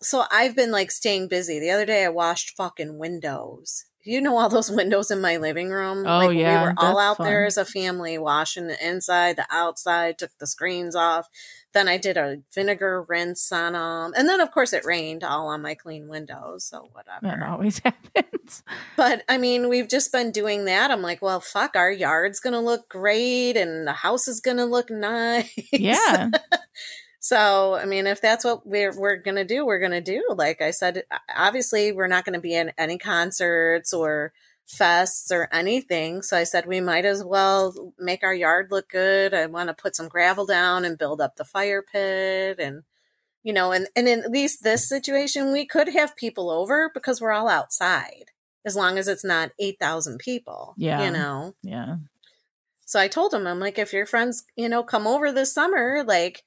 so I've been like staying busy. The other day, I washed fucking windows. You know all those windows in my living room. Oh, like yeah, we were all out there as a family washing the inside, the outside, took the screens off. Then I did a vinegar rinse on them, and then of course it rained all on my clean windows. So whatever. That always happens. But I mean, we've just been doing that. I'm like, well, fuck, our yard's gonna look great, and the house is gonna look nice. Yeah. So, I mean, if that's what we're we're gonna do, we're gonna do. Like I said, obviously, we're not gonna be in any concerts or fests or anything. So I said we might as well make our yard look good. I want to put some gravel down and build up the fire pit, and you know, and and in at least this situation, we could have people over because we're all outside, as long as it's not eight thousand people. Yeah. you know. Yeah. So I told him, I'm like, if your friends, you know, come over this summer, like,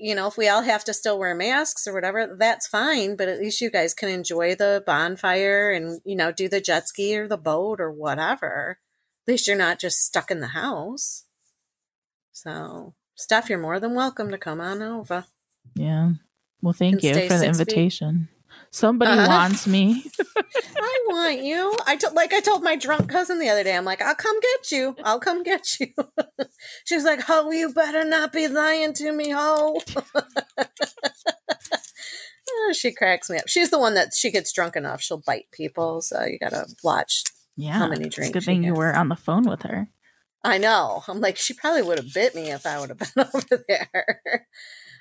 you know, if we all have to still wear masks or whatever, that's fine. But at least you guys can enjoy the bonfire and, you know, do the jet ski or the boat or whatever. At least you're not just stuck in the house. So, Steph, you're more than welcome to come on over. Yeah. Well, thank you for the invitation. feet. Somebody Uh-huh. wants me. I want you. I told like I told my drunk cousin the other day. I'm like, I'll come get you. I'll come get you. she was like, "Ho, you better not be lying to me, ho." Oh, she cracks me up. She's the one that she gets drunk enough, she'll bite people. So you gotta watch Yeah. how many It's drinks. good thing you were on the phone with her. I know. I'm like, she probably would have bit me if I would have been over there.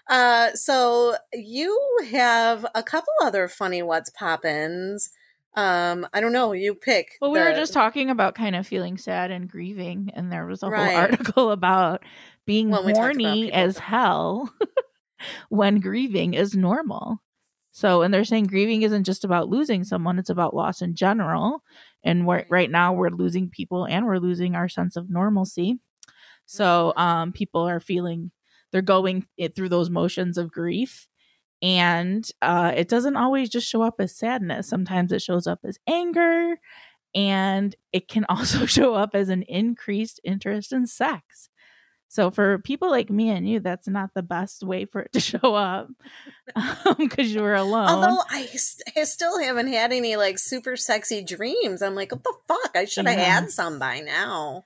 Uh, so you have a couple other funny what's poppins. Um, I don't know. You pick. Well, we were just talking about kind of feeling sad and grieving, and there was a Right. whole article about being When talked about horny as hell when grieving is normal. So, and they're saying grieving isn't just about losing someone, it's about loss in general. And we're, right now, we're losing people and we're losing our sense of normalcy. So, Mm-hmm. um, people are feeling they're going it through those motions of grief. And uh, it doesn't always just show up as sadness. Sometimes it shows up as anger, and it can also show up as an increased interest in sex. So for people like me and you, that's not the best way for it to show up because you were alone. Although I, I still haven't had any like super sexy dreams. I'm like, what the fuck? I should have Yeah. had some by now.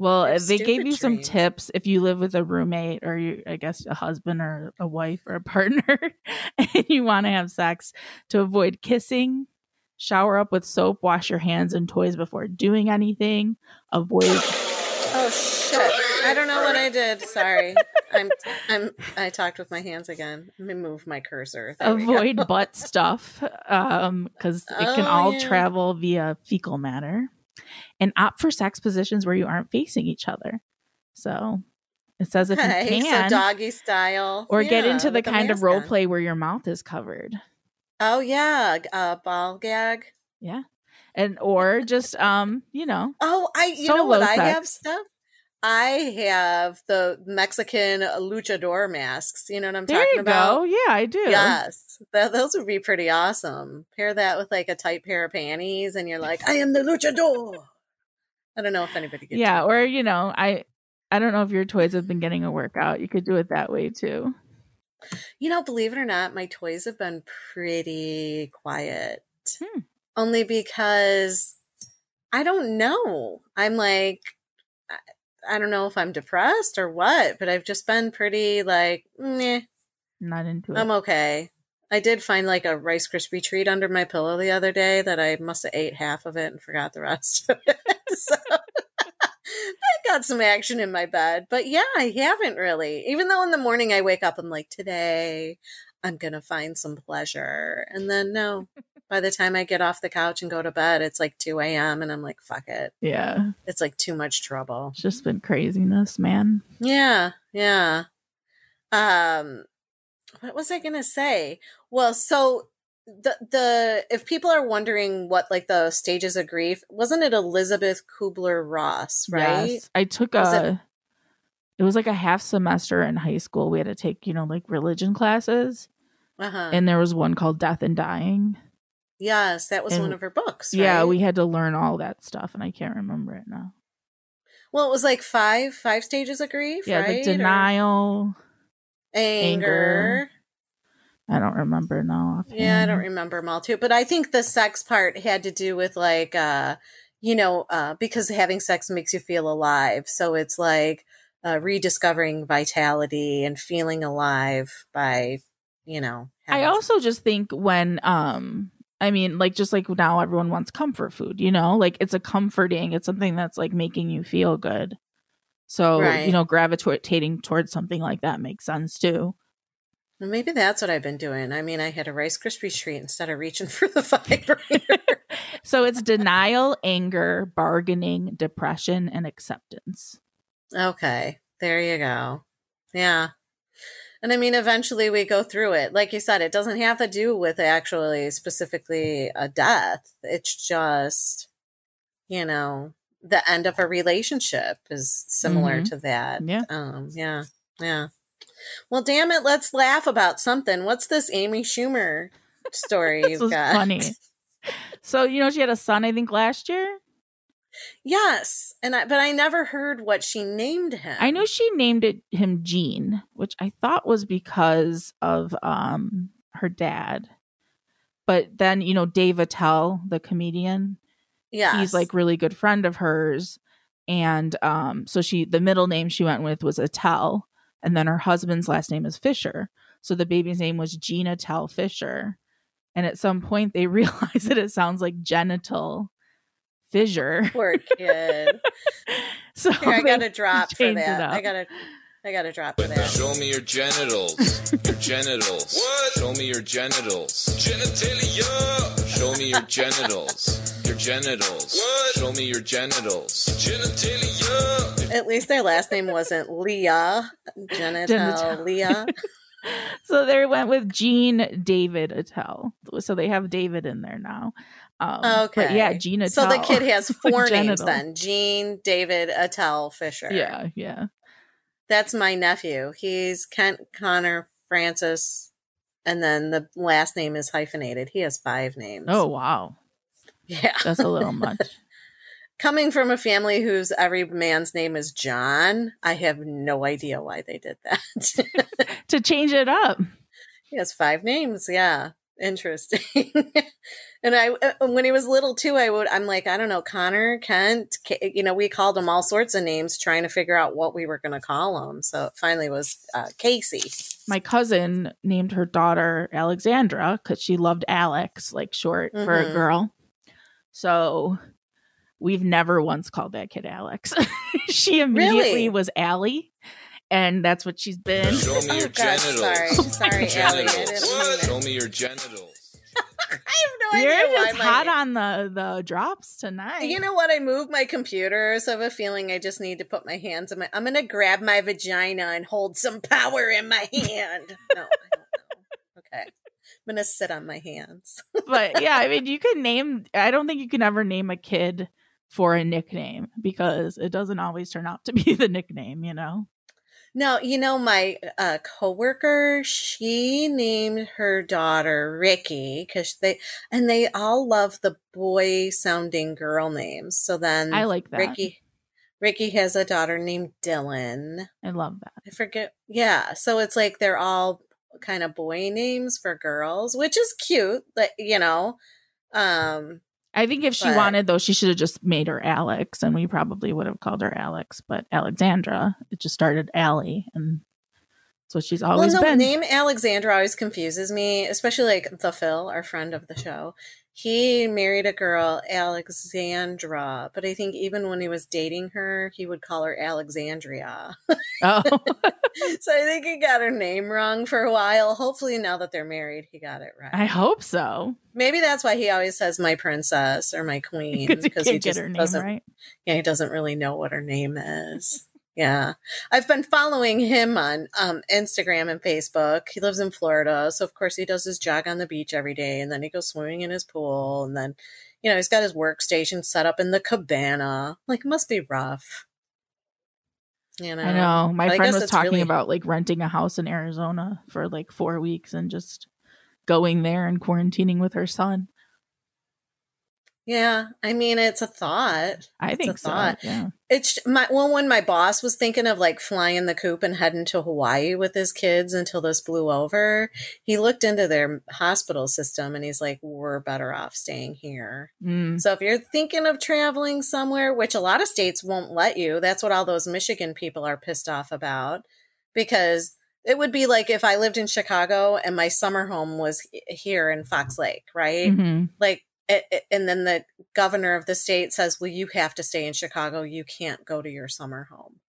Well, they're uh, they gave you some tips if you live with a roommate or you, I guess a husband or a wife or a partner, and you want to have sex to avoid kissing. Shower up with soap, wash your hands and toys before doing anything. Avoid Oh shit! I don't know what I did. Sorry. I'm I'm I talked with my hands again. Let me move my cursor. There avoid butt stuff um because it can Oh, all yeah. travel via fecal matter and opt for sex positions where you aren't facing each other so it says if you so can doggy style, or get into the kind of role on. play where your mouth is covered Oh yeah, uh, ball gag. yeah and or just um you know Oh, I you know what Solo I have stuff. I have the Mexican luchador masks. You know what I'm there talking you about? go yeah i do Yes, Th- those would be pretty awesome. Pair that with like a tight pair of panties, and you're like, I am the luchador. I don't know if anybody gets yeah or you know i i don't know if your toys have been getting a workout you could do it that way too You know, believe it or not, my toys have been pretty quiet. Hmm. Only because I don't know. I'm like, I- don't know if I'm depressed or what, but I've just been pretty like, meh, not into it I'm okay. I did find like a Rice Krispie treat under my pillow the other day that I must have ate half of it and forgot the rest of it. so I got some action in my bed. But yeah, I haven't really. Even though in the morning I wake up, I'm like, today I'm going to find some pleasure. And then no, by the time I get off the couch and go to bed, it's like 2 a.m. and I'm like, fuck it. yeah It's like too much trouble. it's just been craziness man Yeah, yeah. Um what was I going to say? Well, so the the if people are wondering what like the stages of grief, wasn't it Elizabeth Kubler-Ross, right? Yes. I took Was a it- it was like a half semester in high school. We had to take, you know, like religion classes. Uh-huh. And there was one called Death and Dying. Yes, that was and- one of her books. Yeah, we had to learn all that stuff and I can't remember it now. Well, it was like five five stages of grief, Yeah, right? the Or denial. anger. I don't remember now. Yeah, I don't remember them all too. But I think the sex part had to do with like uh you know, uh because having sex makes you feel alive. So it's like uh rediscovering vitality and feeling alive by, you know, I also just think when um I mean like just like now everyone wants comfort food, you know? Like it's a comforting, it's something that's like making you feel good. So, Right. you know, gravitating towards something like that makes sense too. Well, maybe that's what I've been doing. I mean, I had a Rice Krispie treat instead of reaching for the vibrator. So it's denial, anger, bargaining, depression, and acceptance. Okay, there you go. Yeah. And I mean, eventually we go through it. Like you said, it doesn't have to do with actually specifically a death. It's just, you know, the end of a relationship is similar Mhm. to that. Yeah. Um, yeah. Yeah. Well, damn it. Let's laugh about something. What's this Amy Schumer story you've got? funny. So, you know, she had a son, I think, last year. Yes. And I, but I never heard what she named him. I know she named it him Gene, which I thought was because of um her dad. But then, you know, Dave Attell, the comedian, Yeah. he's like really good friend of hers. And um, so she the middle name she went with was Attell, and then her husband's last name is Fisher. So the baby's name was Gina Tell Fisher. And at some point they realized that it sounds like genital fissure. Poor kid. So Here, I got a drop for that. I got a, I got a drop for that. Show me your genitals. Your genitals. What? Show me your genitals. Genitalia. Show me your genitals. Your genitals. What? Show me your genitals. Genitalia. At least their last name wasn't Leah. Genital Genital. Leah. so they went with Gene David Attell. So they have David in there now. Um, Okay. But yeah, Gene So the kid has four names then. Gene, David, Attell, Fisher. Yeah, yeah. That's my nephew. He's Kent Connor Francis. And then the last name is hyphenated. He has five names. Oh, wow. Yeah. That's a little much. Coming from a family whose every man's name is John, I have no idea why they did that. to change it up. He has five names. Yeah. Interesting. And I, uh, when he was little too, I would, I'm like, I don't know, Connor, Kent, K- you know, we called him all sorts of names trying to figure out what we were going to call him. So it finally was uh, Casey. My cousin named her daughter Alexandra because she loved Alex, like short for a Mhm. girl. So we've never once called that kid Alex. she immediately Really? was Allie, and that's what she's been. Show me your Oh, gosh, genitals. sorry. Sorry, Your Allie, I genitals. didn't mean it. Show me your genitals. I have no You're idea why just my hot on the the drops tonight. You know what? I moved my computer, so I have a feeling I just need to put my hands in my. I'm gonna grab my vagina and hold some power in my hand. No, I don't know. Okay, I'm gonna sit on my hands. but yeah, I mean, you could name. I don't think you can ever name a kid for a nickname because it doesn't always turn out to be the nickname. You know. No, you know my uh, coworker. She named her daughter Ricky because they and they all love the boy sounding girl names. So then I like that. Ricky. Ricky has a daughter named Dylan. I love that. I forget. Yeah. So it's like they're all kind of boy names for girls, which is cute. But you know, um, I think if she But- wanted, though, she should have just made her Alex, and we probably would have called her Alex. But Alexandra, it just started Allie, and that's what she's always well, no, been. name Alexandra always confuses me, especially like the Phil, our friend of the show. He married a girl, Alexandra, but I think even when he was dating her, he would call her Alexandria. oh, so I think he got her name wrong for a while. Hopefully, now that they're married, he got it right. I hope so. Maybe that's why he always says my princess or my queen Because he he just her doesn't. right. Yeah, he doesn't really know what her name is. Yeah, I've been following him on um, Instagram and Facebook. He lives in Florida, so of course he does his jog on the beach every day, and then he goes swimming in his pool, and then you know he's got his workstation set up in the cabana. Like, it must be rough. You know, I know. My But friend was talking really- about like renting a house in Arizona for like four weeks and just going there and quarantining with her son. Yeah, I mean, it's a thought. I It's a think so. thought. Yeah. It's my well, when my boss was thinking of like flying the coop and heading to Hawaii with his kids until this blew over, he looked into their hospital system and he's like, "We're better off staying here." Mm. So if you're thinking of traveling somewhere, which a lot of states won't let you, that's what all those Michigan people are pissed off about because it would be like if I lived in Chicago and my summer home was here in Fox Lake, right? Mhm. Like and then the governor of the state says, "Well, you have to stay in Chicago. You can't go to your summer home."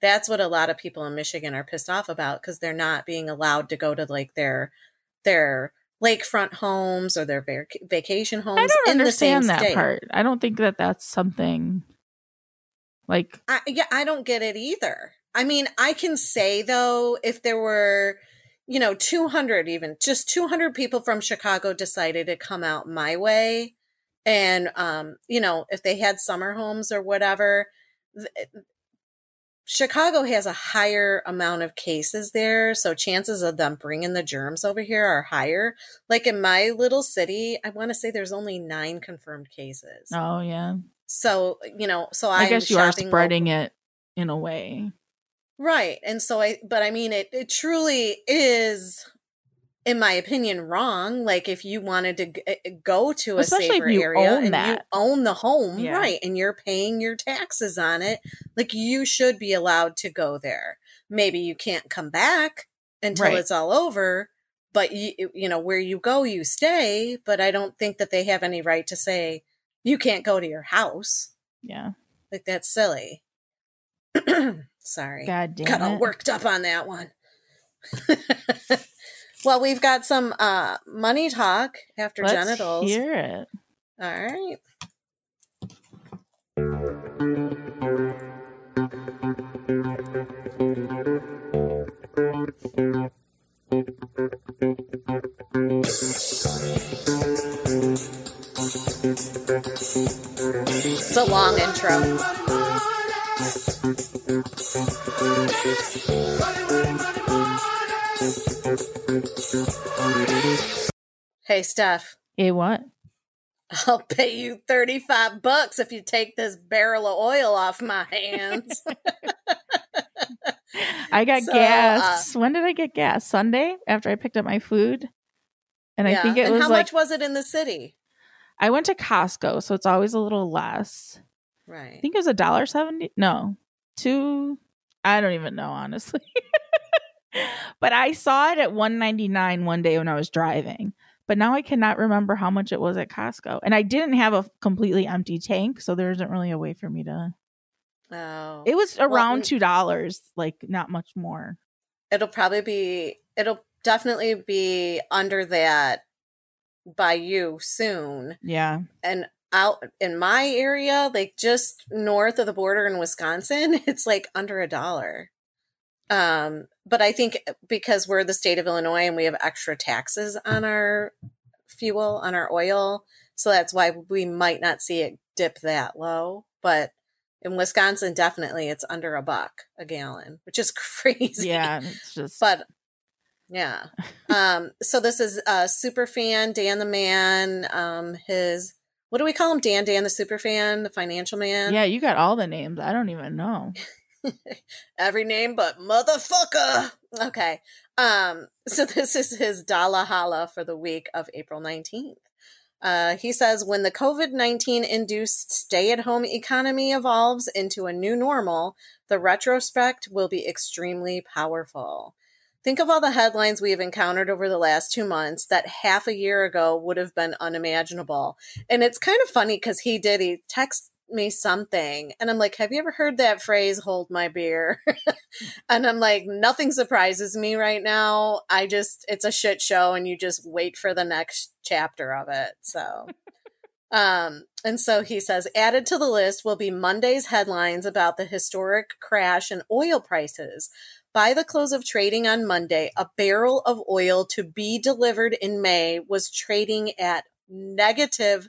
That's what a lot of people in Michigan are pissed off about because they're not being allowed to go to like their their lakefront homes or their vac- vacation homes I don't in the same understand that state. part. I don't think that that's something like I, yeah, I don't get it either. I mean, I can say though, if there were, you know, 200 even, just 200 people from Chicago decided to come out my way, and, um, you know, if they had summer homes or whatever, th- Chicago has a higher amount of cases there. So chances of them bringing the germs over here are higher. Like in my little city, I want to say there's only nine confirmed cases. oh yeah. So, you know, so I guess you are spreading it in a way. Right. And so I, but I mean, it, it truly is, in my opinion, wrong. Like if you wanted to g- eh, go to a Especially safer you area own and you own the home, Yeah. right, and you're paying your taxes on it, like you should be allowed to go there. Maybe you can't come back until Right. it's all over, but you, you know, where you go, you stay. But I don't think that they have any right to say you can't go to your house. Yeah. Like that's silly. Sorry. God damn Got all worked up on that one. well, we've got some uh money talk after Let's genitals. hear it. All right. It's a long intro. Hey, Steph. Hey, what? I'll pay you 35 bucks if you take this barrel of oil off my hands. I got So, gas. Uh, when did I get gas? Sunday after I picked up my food. And I think it and was how like much was it in the city? I went to Costco, so it's always a little less. Right. I think it was a dollar seventy. No, two. I don't even know honestly. but I saw it at one ninety nine one day when I was driving. But now I cannot remember how much it was at Costco, and I didn't have a completely empty tank, so there isn't really a way for me to. Oh. It was around mm, two dollars, like not much more. It'll probably be, it'll definitely be under that by you soon. Yeah, And out in my area, like just north of the border in Wisconsin, it's like under a dollar. Um, but I think because we're the state of Illinois and we have extra taxes on our fuel, on our oil, so that's why we might not see it dip that low. But in Wisconsin, definitely it's under a buck a gallon, which is crazy. yeah, it's just. But yeah. Um, so this is uh super fan, Dan the man, um, his what do we call him? Dan Dan the super fan, the financial man. yeah, you got all the names. I don't even know. Every name but motherfucker. Okay. Um, so this is his Dala Hala for the week of April 19th. Uh, he says when the COVID 19 induced stay at home economy evolves into a new normal, the retrospect will be extremely powerful. Think of all the headlines we have encountered over the last two months that half a year ago would have been unimaginable. And it's kind of funny because he did, he texted me something, and I'm like, Have you ever heard that phrase, hold my beer? and I'm like, Nothing surprises me right now. I just, it's a shit show, and you just wait for the next chapter of it. So. Um, and so he says, added to the list will be Monday's headlines about the historic crash in oil prices. By the close of trading on Monday, a barrel of oil to be delivered in May was trading at negative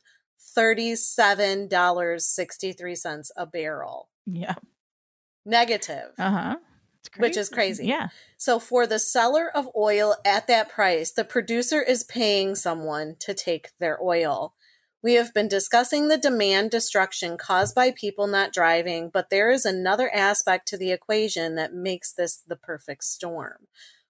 $37.63 a barrel. Yeah, negative, Uh huh. which is crazy. Yeah. So for the seller of oil at that price, the producer is paying someone to take their oil. We have been discussing the demand destruction caused by people not driving, but there is another aspect to the equation that makes this the perfect storm.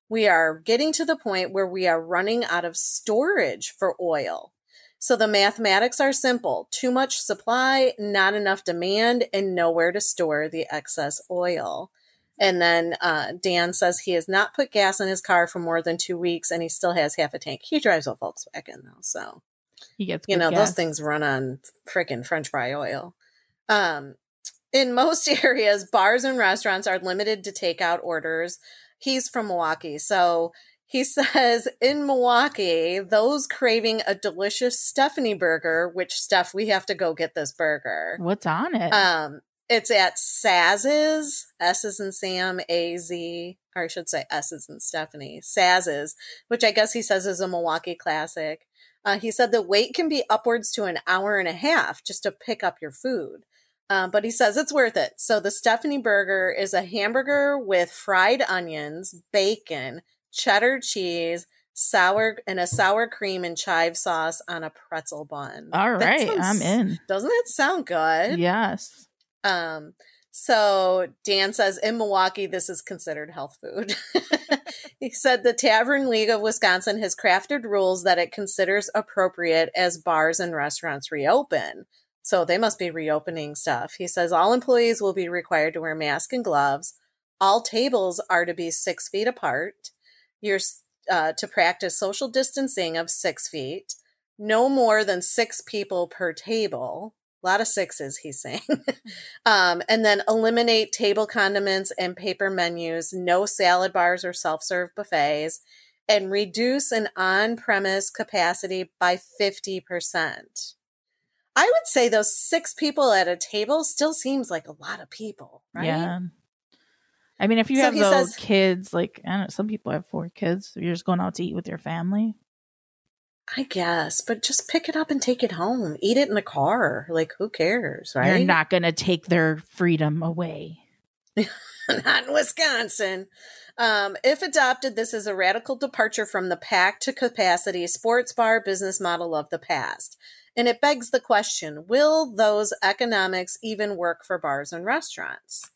We are getting to the point where we are running out of storage for oil. So the mathematics are simple too much supply, not enough demand, and nowhere to store the excess oil. And then uh, Dan says he has not put gas in his car for more than two weeks and he still has half a tank. He drives a Volkswagen though, so He gets you know gas. those things run on freaking french fry oil um in most areas bars and restaurants are limited to takeout orders he's from milwaukee so he says in milwaukee those craving a delicious stephanie burger which steph we have to go get this burger What's on it? um it's at Saz's, S is in Sam, A Z, or I should say S is in Stephanie, Saz's, which I guess he says is a Milwaukee classic. Uh, he said the wait can be upwards to an hour and a half just to pick up your food. Uh, but he says it's worth it. So the Stephanie burger is a hamburger with fried onions, bacon, cheddar cheese, sour and a sour cream and chive sauce on a pretzel bun. All right, sounds- I'm in. Doesn't that sound good? Yes. Um, so Dan says in Milwaukee, this is considered health food. he said the Tavern League of Wisconsin has crafted rules that it considers appropriate as bars and restaurants reopen. So they must be reopening stuff. He says all employees will be required to wear masks and gloves. All tables are to be six feet apart. You're uh, to practice social distancing of six feet. No more than six people per table. A lot of sixes, he's saying. um, and then eliminate table condiments and paper menus, no salad bars or self serve buffets, and reduce an on premise capacity by 50%. I would say those six people at a table still seems like a lot of people, right? Yeah. I mean, if you So have those says- kids, like I don't know, some people have four kids, so you're just going out to eat with your family. I guess, but just pick it up and take it home. Eat it in the car. Like, who cares, right? You're not going to take their freedom away. not in Wisconsin. Um, if adopted, this is a radical departure from the pack to capacity sports bar business model of the past. And it begs the question will those economics even work for bars and restaurants?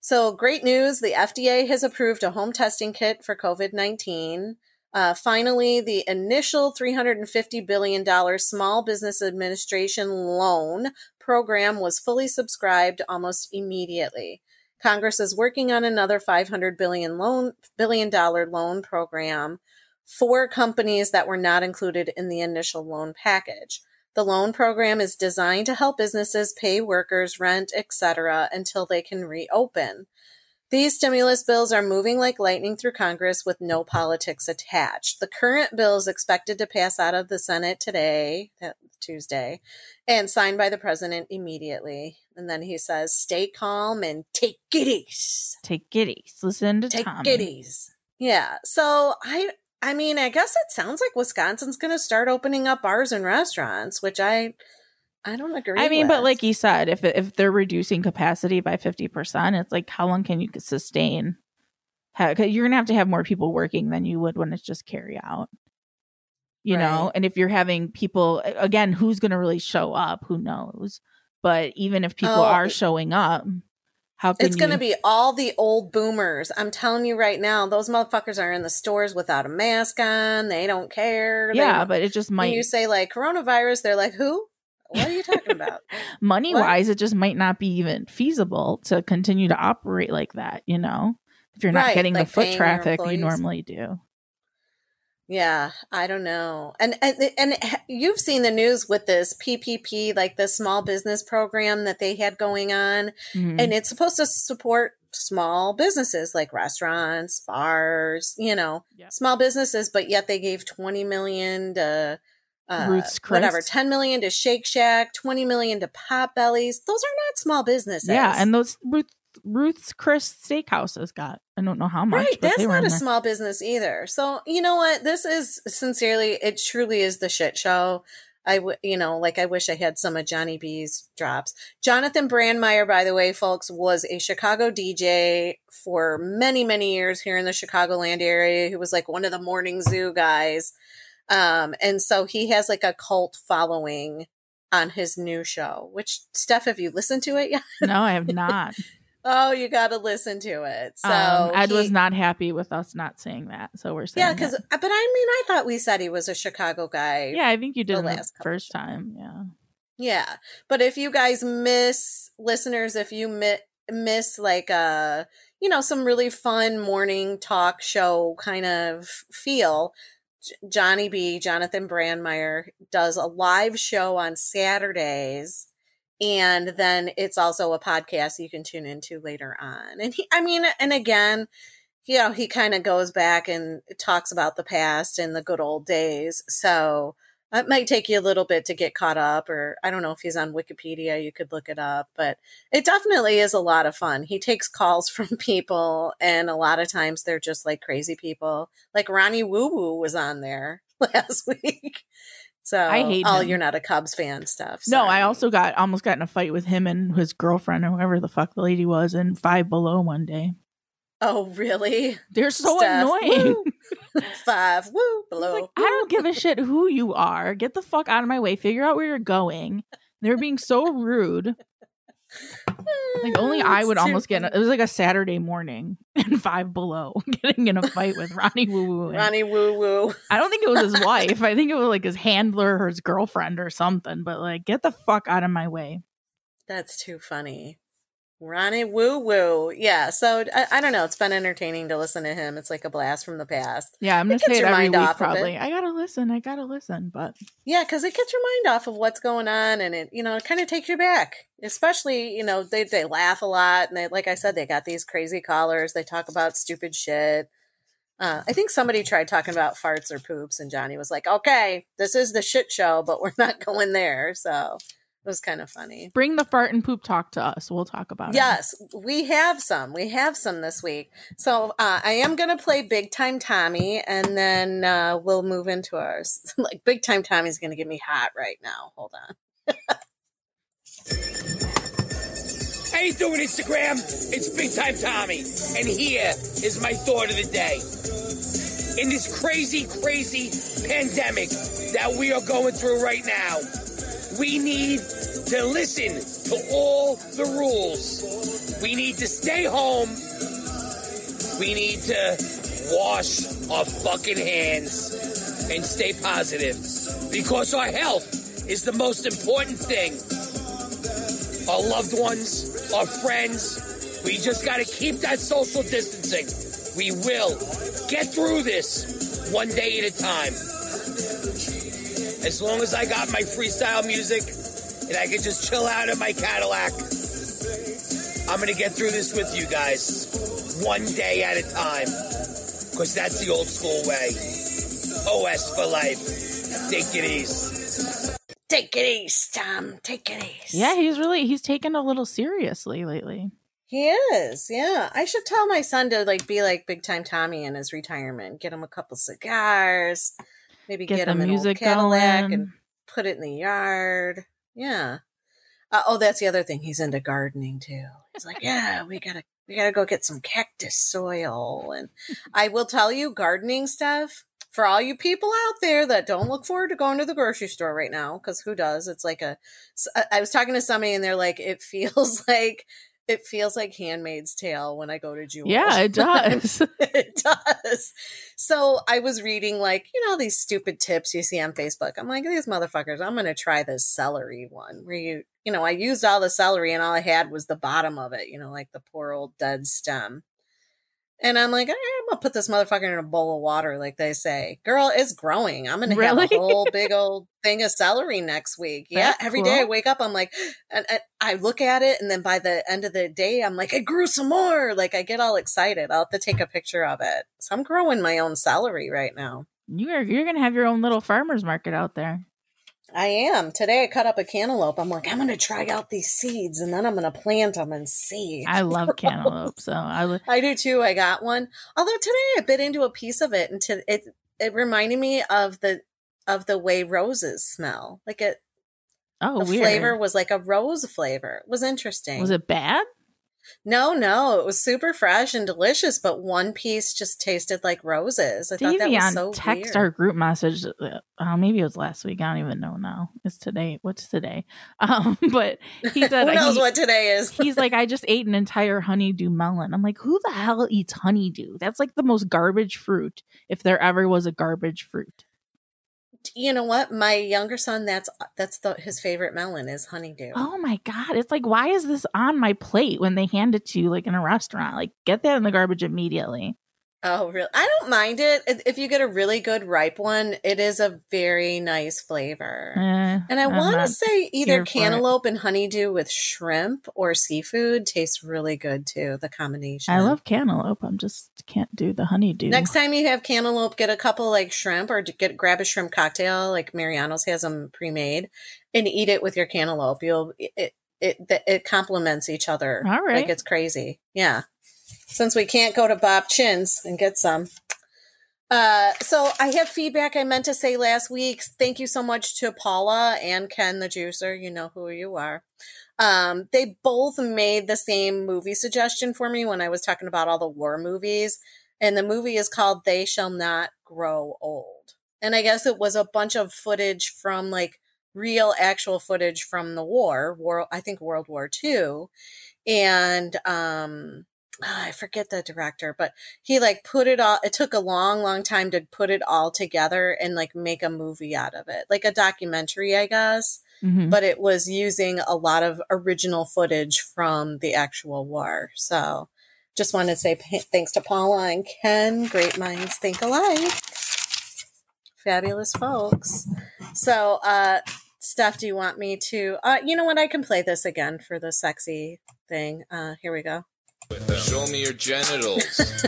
So, great news the FDA has approved a home testing kit for COVID 19. Uh, finally, the initial $350 billion Small Business Administration loan program was fully subscribed almost immediately. Congress is working on another 500 billion loan billion dollar loan program for companies that were not included in the initial loan package. The loan program is designed to help businesses pay workers, rent, etc. until they can reopen. These stimulus bills are moving like lightning through Congress with no politics attached. The current bill is expected to pass out of the Senate today, uh, Tuesday, and signed by the president immediately. And then he says, "Stay calm and take easy. Take giddies. Listen to Take Tommy. easy." Yeah. So I, I mean, I guess it sounds like Wisconsin's going to start opening up bars and restaurants, which I, I don't agree. I mean, but like you said, if if they're reducing capacity by fifty percent, it's like how long can you sustain? How, 'cause you're gonna have to have more people working than you would when it's just carry out. You know, and if you're having people again, who's gonna really show up? Who knows? But even if people Oh, are showing up, how can It's going to be all the old boomers. I'm telling you right now, those motherfuckers are in the stores without a mask on. They don't care. Yeah, but it just when might you say like coronavirus, they're like, who? What are you talking about? money What? wise, it just might not be even feasible to continue to operate like that. You know, if you're not Right, getting like the foot traffic you normally do. Yeah, I don't know. And, and and you've seen the news with this PPP, like the small business program that they had going on, Mhm. and it's supposed to support small businesses like restaurants, bars, you know, small businesses, but yet they gave 20 million to uh, Ruth's whatever, 10 million to Shake Shack, 20 million to Potbelly's. Those are not small businesses. Yeah, and those Ruth, Ruth's Chris Steakhouses got I don't know how much, Right, but that's they not a small business either. So you know what? This is sincerely, it truly is the shit show. I w- you know, like I wish I had some of Johnny B's drops. Jonathan Brandmeier, by the way, folks, was a Chicago DJ for many, many years here in the Chicagoland area. He was like one of the morning zoo guys. Um, and so he has like a cult following on his new show, which Steph, have you listened to it yet? No, I have not. oh, you got to listen to it. So um, Ed he- was not happy with us not saying that, so we're saying yeah, because but I mean, I thought we said he was a Chicago guy. yeah, I think you did the the last couple first time. Yeah, Yeah. But if you guys miss listeners, if you mi- miss like uh you know some really fun morning talk show kind of feel, Johnny B, Jonathan Brandmeier does a live show on Saturdays and then it's also a podcast you can tune into later on. And he I mean and again, you know, he kind of goes back and talks about the past and the good old days. So it might take you a little bit to get caught up, or I don't know if he's on Wikipedia, you could look it up, but it definitely is a lot of fun. He takes calls from people, and a lot of times they're just like crazy people. Like Ronnie Woo Woo was on there last week. So I hate Oh, him. you're not a Cubs fan stuff. no, I also got almost got in a fight with him and his girlfriend or whoever the fuck the lady was in Five Below one day. Oh, really? They're so Steph, annoying. woo. Five, woo, below. I don't give a shit who you are. Get the fuck out of my way. Figure out where you're going. They're being so rude. Like only I would almost get. In a, it was like a Saturday morning and Five Below, getting in a fight with Ronnie Woo Woo. Ronnie Woo Woo. I don't think it was his wife. I think it was like his handler or his girlfriend or something. But like, get the fuck out of my way. That's too funny. Ronnie Woo Woo. Yeah. So I, I don't know. It's been entertaining to listen to him. It's like a blast from the past. Yeah, I'm It gets say your every mind week. off of. Probably. I gotta listen. I gotta listen. But Yeah, because it gets your mind off of what's going on, and it you know it kind of takes you back. Especially you know they they laugh a lot, and they like I said they got these crazy callers. They talk about stupid shit. Uh, I think somebody tried talking about farts or poops, and Johnny was like, "Okay, this is the shit show, but we're not going there." So it was kind of funny. bring the fart and poop talk to us. We'll talk about it. Yes, we have some. We have some this week. So uh, I am going to play Big Time Tommy, and then uh, we'll move into ours. like Big Time Tommy's going to get me hot right now. Hold on. How you doing, Instagram? It's Big Time Tommy, and here is my thought of the day. In this crazy, crazy pandemic that we are going through right now, we need to listen to all the rules. We need to stay home. We need to wash our fucking hands and stay positive because our health is the most important thing our loved ones, our friends. We just got to keep that social distancing. We will get through this one day at a time. As long as I got my freestyle music and I can just chill out in my Cadillac, I'm going to get through this with you guys one day at a time. Because that's the old school way. OS for life. Take it easy. Take it easy, Tom. Take it easy. Yeah, he's really he's taken a little seriously lately. He is. Yeah. I should tell my son to like be like Big Time Tommy in his retirement. Get him a couple cigars. Maybe Get get, an old music Cadillac going. and put it in the yard. Yeah. Uh, oh, that's the other thing. He's into gardening too. He's like, yeah, we gotta we gotta go get some cactus soil. And I will tell you, gardening stuff for all you people out there that don't look forward to going to the grocery store right now, because who does? It's like a. I was talking to somebody and they're like, it feels like it feels like Handmaid's Tale when I go to Jewel. Yeah, it does. it does. So I was reading like, you know, these stupid tips you see on Facebook. I'm like, these motherfuckers, I'm going to try this celery one where you, you know, I used all the celery and all I had was the bottom of it, you know, like the poor old dead stem. And I'm like, "Eh, I'm to put this motherfucker in a bowl of water, like they say. Girl, it's growing. I'm to Really? have a whole big old thing of celery next week. Yeah. That's Every day I wake up, I'm like, and, and I look at it. And then by the end of the day, I'm like, I grew some more. Like I get all excited. I'll have to take a picture of it. So I'm growing my own celery right now. You're you're gonna have your own little farmers market out there. I am. Today I cut up a cantaloupe. I'm like, I'm going to try out these seeds and then I'm going to plant them and see. I love cantaloupe, so I li- I do too. I got one. Although today I bit into a piece of it and to, it it reminded me of the of the way roses smell. Like it, Oh, the weird. flavor was like a rose flavor. It was interesting. Was it bad? No, no, it was super fresh and delicious, but one piece just tasted like roses. I thought that was so text weird. our group message. Uh, maybe it was last week. I don't even know now. It's today. What's today? Um, but he said Who knows he- what today is? he's like, I just ate an entire honeydew melon. I'm like, who the hell eats honeydew? That's like the most garbage fruit. If there ever was a garbage fruit. You know what? My younger son, that's that's the, his favorite melon is honeydew. Oh my god! It's like, why is this on my plate when they hand it to you like in a restaurant? Like, get that in the garbage immediately. Oh, really? I don't mind it. If- you get a really good ripe one, it is a very nice flavor. Eh, And I want to say either here for it. cantaloupe and honeydew with shrimp or seafood tastes really good too. The combination. I love cantaloupe. I'm just can't do the honeydew. Next time you have cantaloupe, get a couple like shrimp or get grab a shrimp cocktail like Mariano's has them pre-made and eat it with your cantaloupe. You'll it it it, it complements each other. All right. Like it's crazy. Yeah. Since we can't go to Bob Chinn's and get some. Uh, so I have feedback I meant to say last week. Thank you so much to Paula and Ken the juicer. You know who you are. Um, they both made the same movie suggestion for me when I was talking about all the war movies. And the movie is called They Shall Not Grow Old. And I guess it was a bunch of footage from like real actual footage from the war, war I think World War II. And um I forget the director, but he like put it all it took a long, long time to put it all together and like make a movie out of it. Like a documentary, I guess Mhm. but it was using a lot of original footage from the actual war. So just want to say thanks to Paula and Ken. Great minds think alike. Fabulous folks. So, uh, Steph, do you want me to? Uh, you know what? I can play this again for the sexy thing. Uh, here we go. Show me your genitals.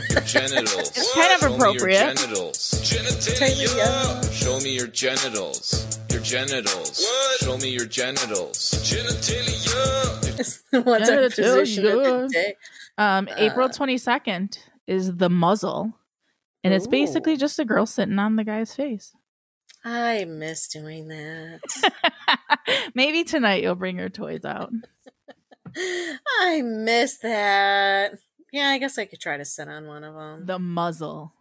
Your genitals. It's kind of Show me appropriate. Your genitals. Genitalia. Show me your genitals. Your genitals. Show me your genitals. Genitalia. What's our Yeah, position of the day? Um, April Uh, 22nd is the muzzle, and it's basically just a girl sitting on the guy's face. I miss doing that. Maybe tonight you'll bring your toys out. I miss that. Yeah, I guess I could try to sit on one of them. The muzzle,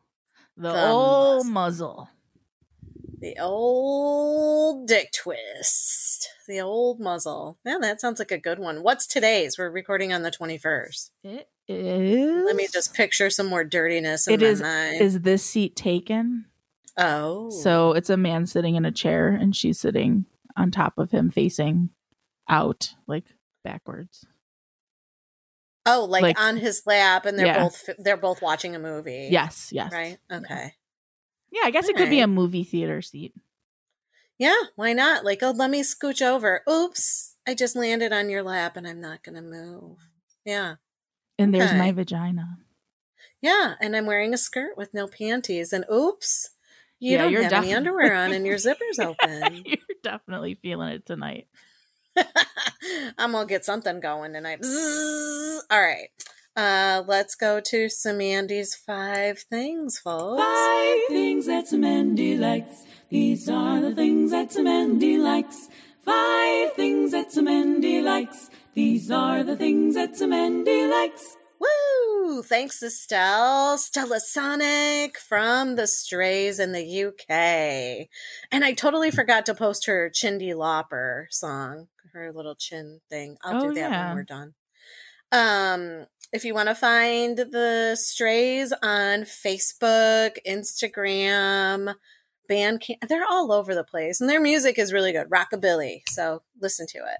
the, The old muzzle. The old dick twist. The old muzzle. Yeah, that sounds like a good one. What's today's? We're recording on the 21st. It is. Let me just picture some more dirtiness in It my is. mind. Is this seat taken? oh. So it's a man sitting in a chair, and she's sitting on top of him, facing out, like backwards. oh, like, like- on his lap and they're Yeah. both they're both watching a movie. Yes, yes. Right? Okay. Yeah, I guess it could be a movie theater seat. Yeah, why not? Like, oh, let me scooch over. Oops. I just landed on your lap and I'm not going to move. Yeah. And there's my vagina. Yeah, and I'm wearing a skirt with no panties. And oops, you Yeah, don't you're have any underwear on and your zipper's open. You're definitely feeling it tonight. I'm gonna get something going tonight. All right, uh, let's go to some Andy's five things, folks. Five things that Mandy likes. These are the things that Mandy likes. Five things that Mandy likes. These are the things that Mandy likes. Thanks, Estelle. Stella Sonic from the Strays in the UK. And I totally forgot to post her Chindy Lauper song, her little chin thing. I'll Oh, do that yeah. when we're done. Um, if you want to find the Strays on Facebook, Instagram, Bandcamp, they're all over the place, and their music is really good, rockabilly. So listen to it.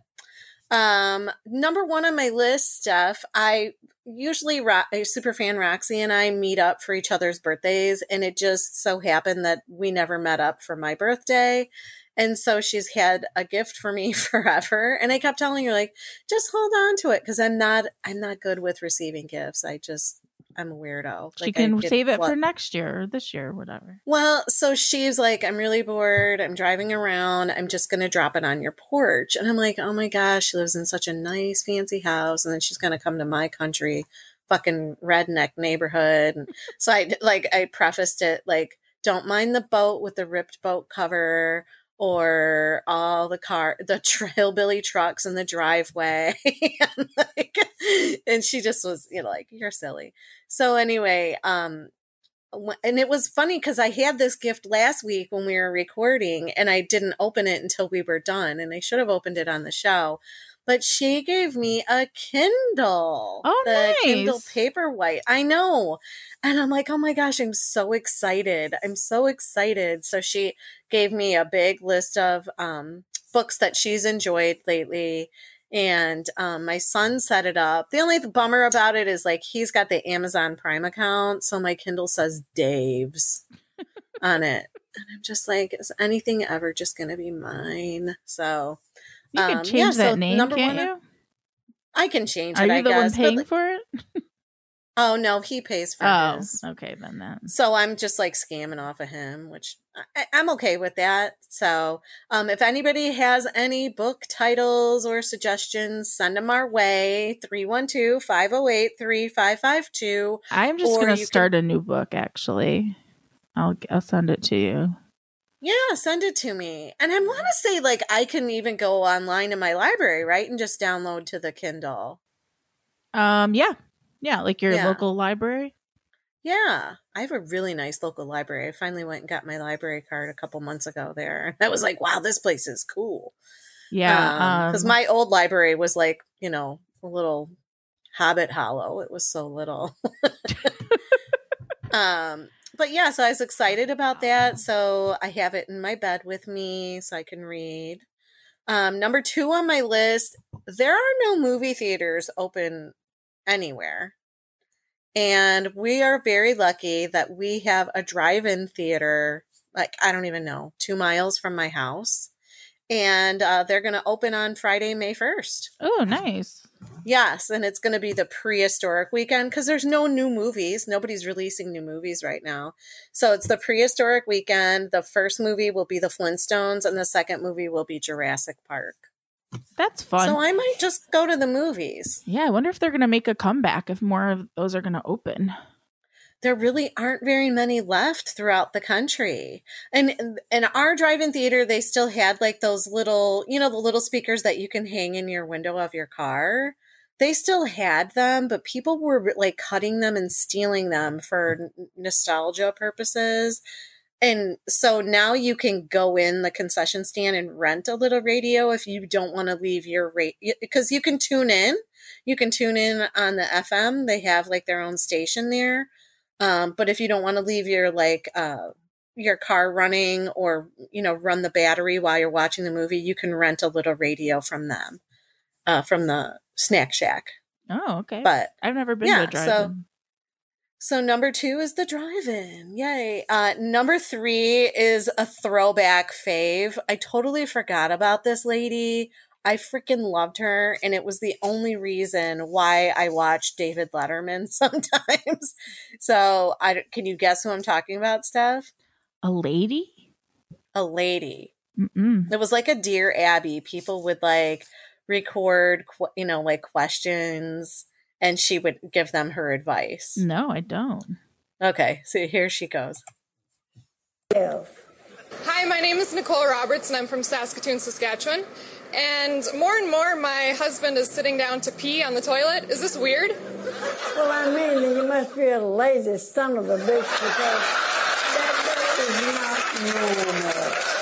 Um, number one on my list, Steph. I usually Ro- a super fan Roxy and I meet up for each other's birthdays, and it just so happened that we never met up for my birthday. And so she's had a gift for me forever. And I kept telling her, like, just hold on to it because I'm not I'm not good with receiving gifts. I just I'm a weirdo. She Like, I can save it for next year or this year or whatever. well, so she's like, I'm really bored. I'm driving around. I'm just going to drop it on your porch. And I'm like, oh my gosh, she lives in such a nice, fancy house. And then she's going to come to my country, fucking redneck neighborhood. And so I, like, I prefaced it like, don't mind the boat with the ripped boat cover or all the car the trailbilly trucks in the driveway and, like, and she just was you know like you're silly so anyway um and it was funny because I had this gift last week when we were recording, and I didn't open it until we were done, and I should have opened it on the show. But she gave me a Kindle, Oh, the Kindle. Paperwhite. I know, and I'm like, oh my gosh, I'm so excited! I'm so excited. So she gave me a big list of um, books that she's enjoyed lately. And um, my son set it up. The only bummer about it is like he's got the Amazon Prime account, so my Kindle says Dave's on it, and I'm just like, is anything ever just going to be mine? So You can um, change yeah, that so name, number can't one- you? I can change Are it. you I the one guess, but, paying like- for it? oh no, he pays for Oh, his. okay, then that. So I'm just like scamming off of him, which I, I'm okay with that. So um, if anybody has any book titles or suggestions, send them our way 312 508 3552. I'm just you can- start a new book. Actually, I'll I'll send it to you. Yeah, send it to me. And I want to say, like, I can even go online in my library, right? And just download to the Kindle. Um, yeah, yeah, like your Yeah. local library. Yeah, I have a really nice local library. I finally went and got my library card a couple months ago there. I was like, wow, this place is cool. Yeah, Because um, my old library was like, you know, a little Hobbit Hollow. It was so little. um, but yeah, so I was excited about that. So I have it in my bed with me so I can read. Um, number two on my list, there are no movie theaters open anywhere. And we are very lucky that we have a drive in theater, like, I don't even know, two miles from my house. And uh, they're going to open on Friday, May 1st. Oh, nice. Yes, and it's going to be the prehistoric weekend because there's no new movies. Nobody's releasing new movies right now. So it's the prehistoric weekend. The first movie will be The Flintstones, and the second movie will be Jurassic Park. That's fun. So I might just go to the movies. yeah, I wonder if they're gonna make a comeback if more of those are gonna open. There really aren't very many left throughout the country. And in our drive-in theater, they still had like those little, you know, the little speakers that you can hang in your window of your car. They still had them, but people were like cutting them and stealing them for n- nostalgia purposes. And so now you can go in the concession stand and rent a little radio if you don't want to leave your rate because you can tune in. You can tune in on the FM. They have like their own station there. Um, but if you don't want to leave your like uh your car running or you know run the battery while you're watching the movie, you can rent a little radio from them, uh, from the Snack Shack. Oh, okay. But I've never been yeah, to a so-. So number two is the drive-in. Yay. Uh, number three is a throwback fave. I totally forgot about this lady. I freaking loved her, and it was the only reason why I watched David Letterman sometimes. So I can you guess who I'm talking about, Steph? a lady. A lady. Mm-mm. It was like a Dear Abby. People would like record, you know, like questions, and she would give them her advice. No, I don't. Okay, so here she goes. Hi, my name is Nicole Roberts, and I'm from Saskatoon, Saskatchewan. And more and more, my husband is sitting down to pee on the toilet. Is this weird? Well, I mean, you must be a lazy son of a bitch because that is not normal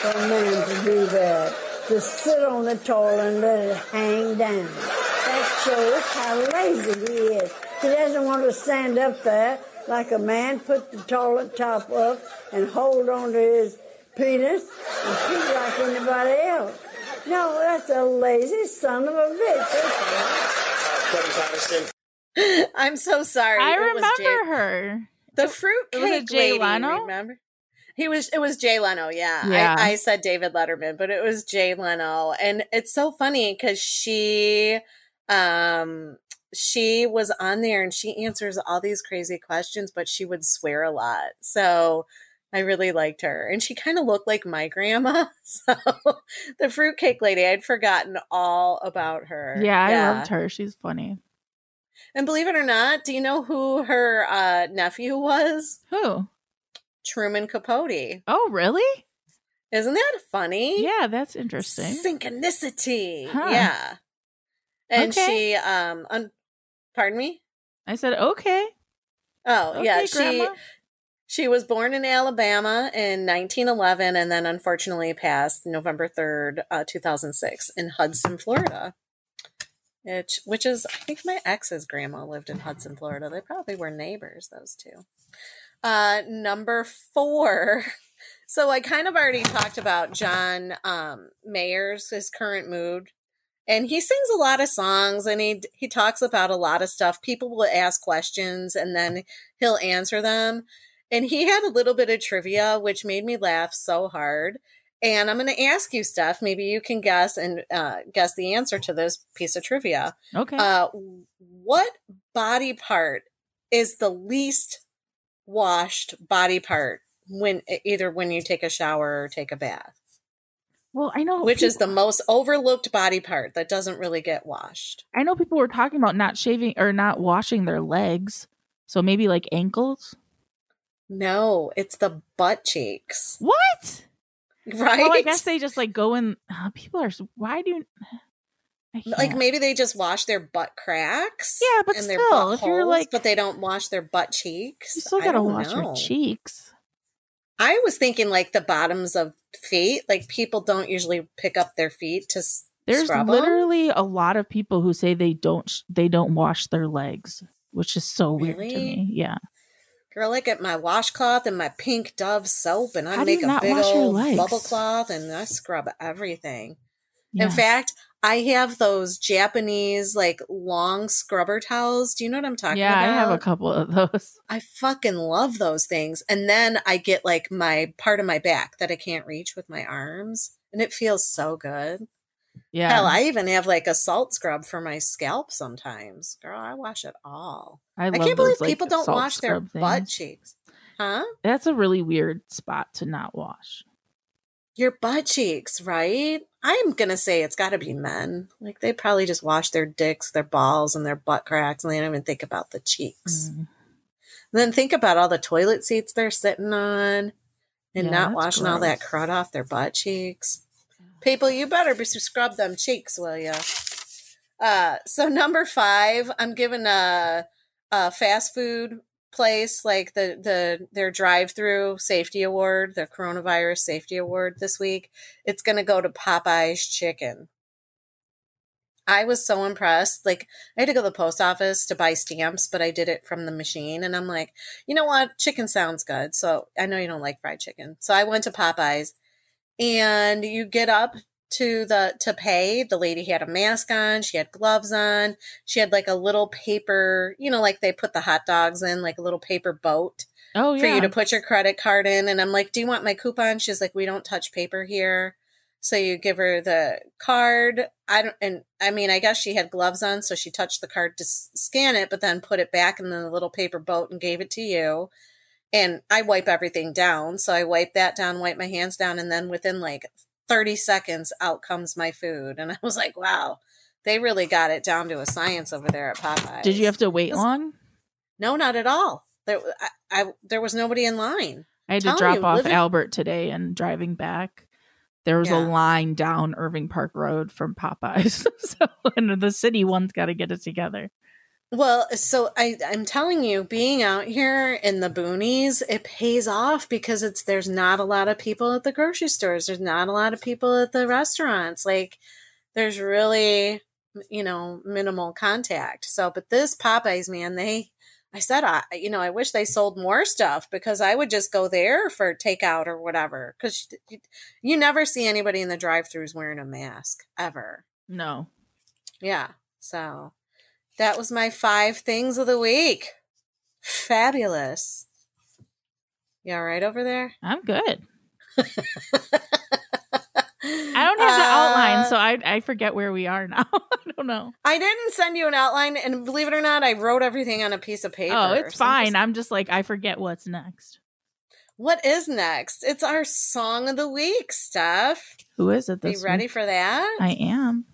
for a man to do that. To sit on the toilet and let it hang down. That shows how lazy he is. He doesn't want to stand up there like a man, put the toilet top up, and hold on to his penis and pee like anybody else. No, that's a lazy son of a bitch. I'm so sorry. I It was remember her. The Was it fruitcake Jay lady. Leno? Remember? He was. It was Jay Leno. Yeah. Yeah. I, I said David Letterman, but it was Jay Leno, and it's so funny because she, um, she was on there and she answers all these crazy questions, but she would swear a lot. So I really liked her, and she kind of looked like my grandma. So the fruitcake lady, I'd forgotten all about her. Yeah, I loved her. She's funny. And believe it or not, do you know who her uh, nephew was? Who? Truman Capote. Oh, really? Isn't that funny? Yeah, that's interesting. Synchronicity. Huh. Yeah. And Okay. she um un- pardon me? I said, okay. Oh, yeah, Okay, she Grandma. she was born in Alabama in 1911 and then unfortunately passed November 3rd, uh, 2006 in Hudson, Florida. Which, which is, I think my ex's grandma lived in Hudson, Florida. They probably were neighbors, those two. Uh, number four. So I kind of already talked about John um, Mayer's his current mood, and he sings a lot of songs, and he he talks about a lot of Steph. People will ask questions, and then he'll answer them. And he had a little bit of trivia, which made me laugh so hard. And I'm going to ask you, stuff. Maybe you can guess and uh, guess the answer to this piece of trivia. Okay. Uh, what body part is the least washed body part when either when you take a shower or take a bath? well, I know Which is the most overlooked body part that doesn't really get washed? I know people were talking about not shaving or not washing their legs. So maybe like ankles. No, it's the butt cheeks. What? Right? Well, I guess they just like go in. People are. Why do? Like maybe they just wash their butt cracks. Yeah, but and their still, butt if you're holes, like- but they don't wash their butt cheeks. you still gotta wash your know. cheeks. I was thinking like the bottoms of feet. Like people don't usually pick up their feet to There's literally a lot of people who say they don't. They don't wash their legs, which is so weird to me. Yeah. Girl, I get my washcloth and my pink Dove soap, and I How make a big old bubble cloth, and I scrub everything. Yeah. In fact, I have those Japanese like long scrubber towels. Do you know what I'm talking yeah, about? Yeah, I have a couple of those. I fucking love those things. And then I get like my part of my back that I can't reach with my arms, and it feels so good. Yeah. Hell, I even have like a salt scrub for my scalp sometimes. Girl, I wash it all. I I, can't believe those, like, people don't wash their scrub butt cheeks. Huh? That's a really weird spot to not wash. Your butt cheeks, right? I'm gonna say it's gotta be men. Like they probably just wash their dicks, their balls, and their butt cracks, and they don't even think about the cheeks. Mm. Then think about all the toilet seats they're sitting on and Yeah, not washing all that crud off their butt cheeks. People, you better be scrub them cheeks, will you? Uh, so number five, I'm giving a, a fast food place like the the their drive-through safety award, the coronavirus safety award this week. It's going to go to Popeye's Chicken. I was so impressed. Like I had to go to the post office to buy stamps, but I did it from the machine and I'm like, "You know what? Chicken sounds good." So, I know you don't like fried chicken. So, I went to Popeyes and you get up to the to pay. The lady had a mask on, she had gloves on, she had like a little paper, you know, like they put the hot dogs in, like a little paper boat Oh yeah. for you to put your credit card in. And I'm like, Do you want my coupon? She's like, We don't touch paper here. So you give her the card. I don't, and I mean, I guess she had gloves on, so she touched the card to s- scan it, but then put it back in the little paper boat and gave it to you. And I wipe everything down. So I wipe that down, wipe my hands down, and then within like 30 seconds, out comes my food. And I was like, wow, they really got it down to a science over there at Popeyes. Did you have to wait was- long? No, not at all. There, I, I there was nobody in line. I had to drop you, off living- Albert today and driving back. There was Yeah. a line down Irving Park Road from Popeyes. so and the city one's got to get it together. Well, so I, I'm telling you, being out here in the boonies, it pays off because it's there's not a lot of people at the grocery stores. There's not a lot of people at the restaurants. Like there's really, you know, minimal contact. So, but this Popeyes man, they, I said, I, you know, I wish they sold more stuff because I would just go there for takeout or whatever. Because you, you never see anybody in the drive-throughs wearing a mask ever. No. Yeah. So that was my five things of the week. Fabulous. You all right over there? I'm good. I don't have the outline, Uh, so I I forget where we are now. I don't know. I didn't send you an outline, and believe it or not, I wrote everything on a piece of paper. Oh, it's fine. just- I'm just like I forget what's next. what is next? It's our song of the week, Steph. Who is it Are this you ready for that? I am.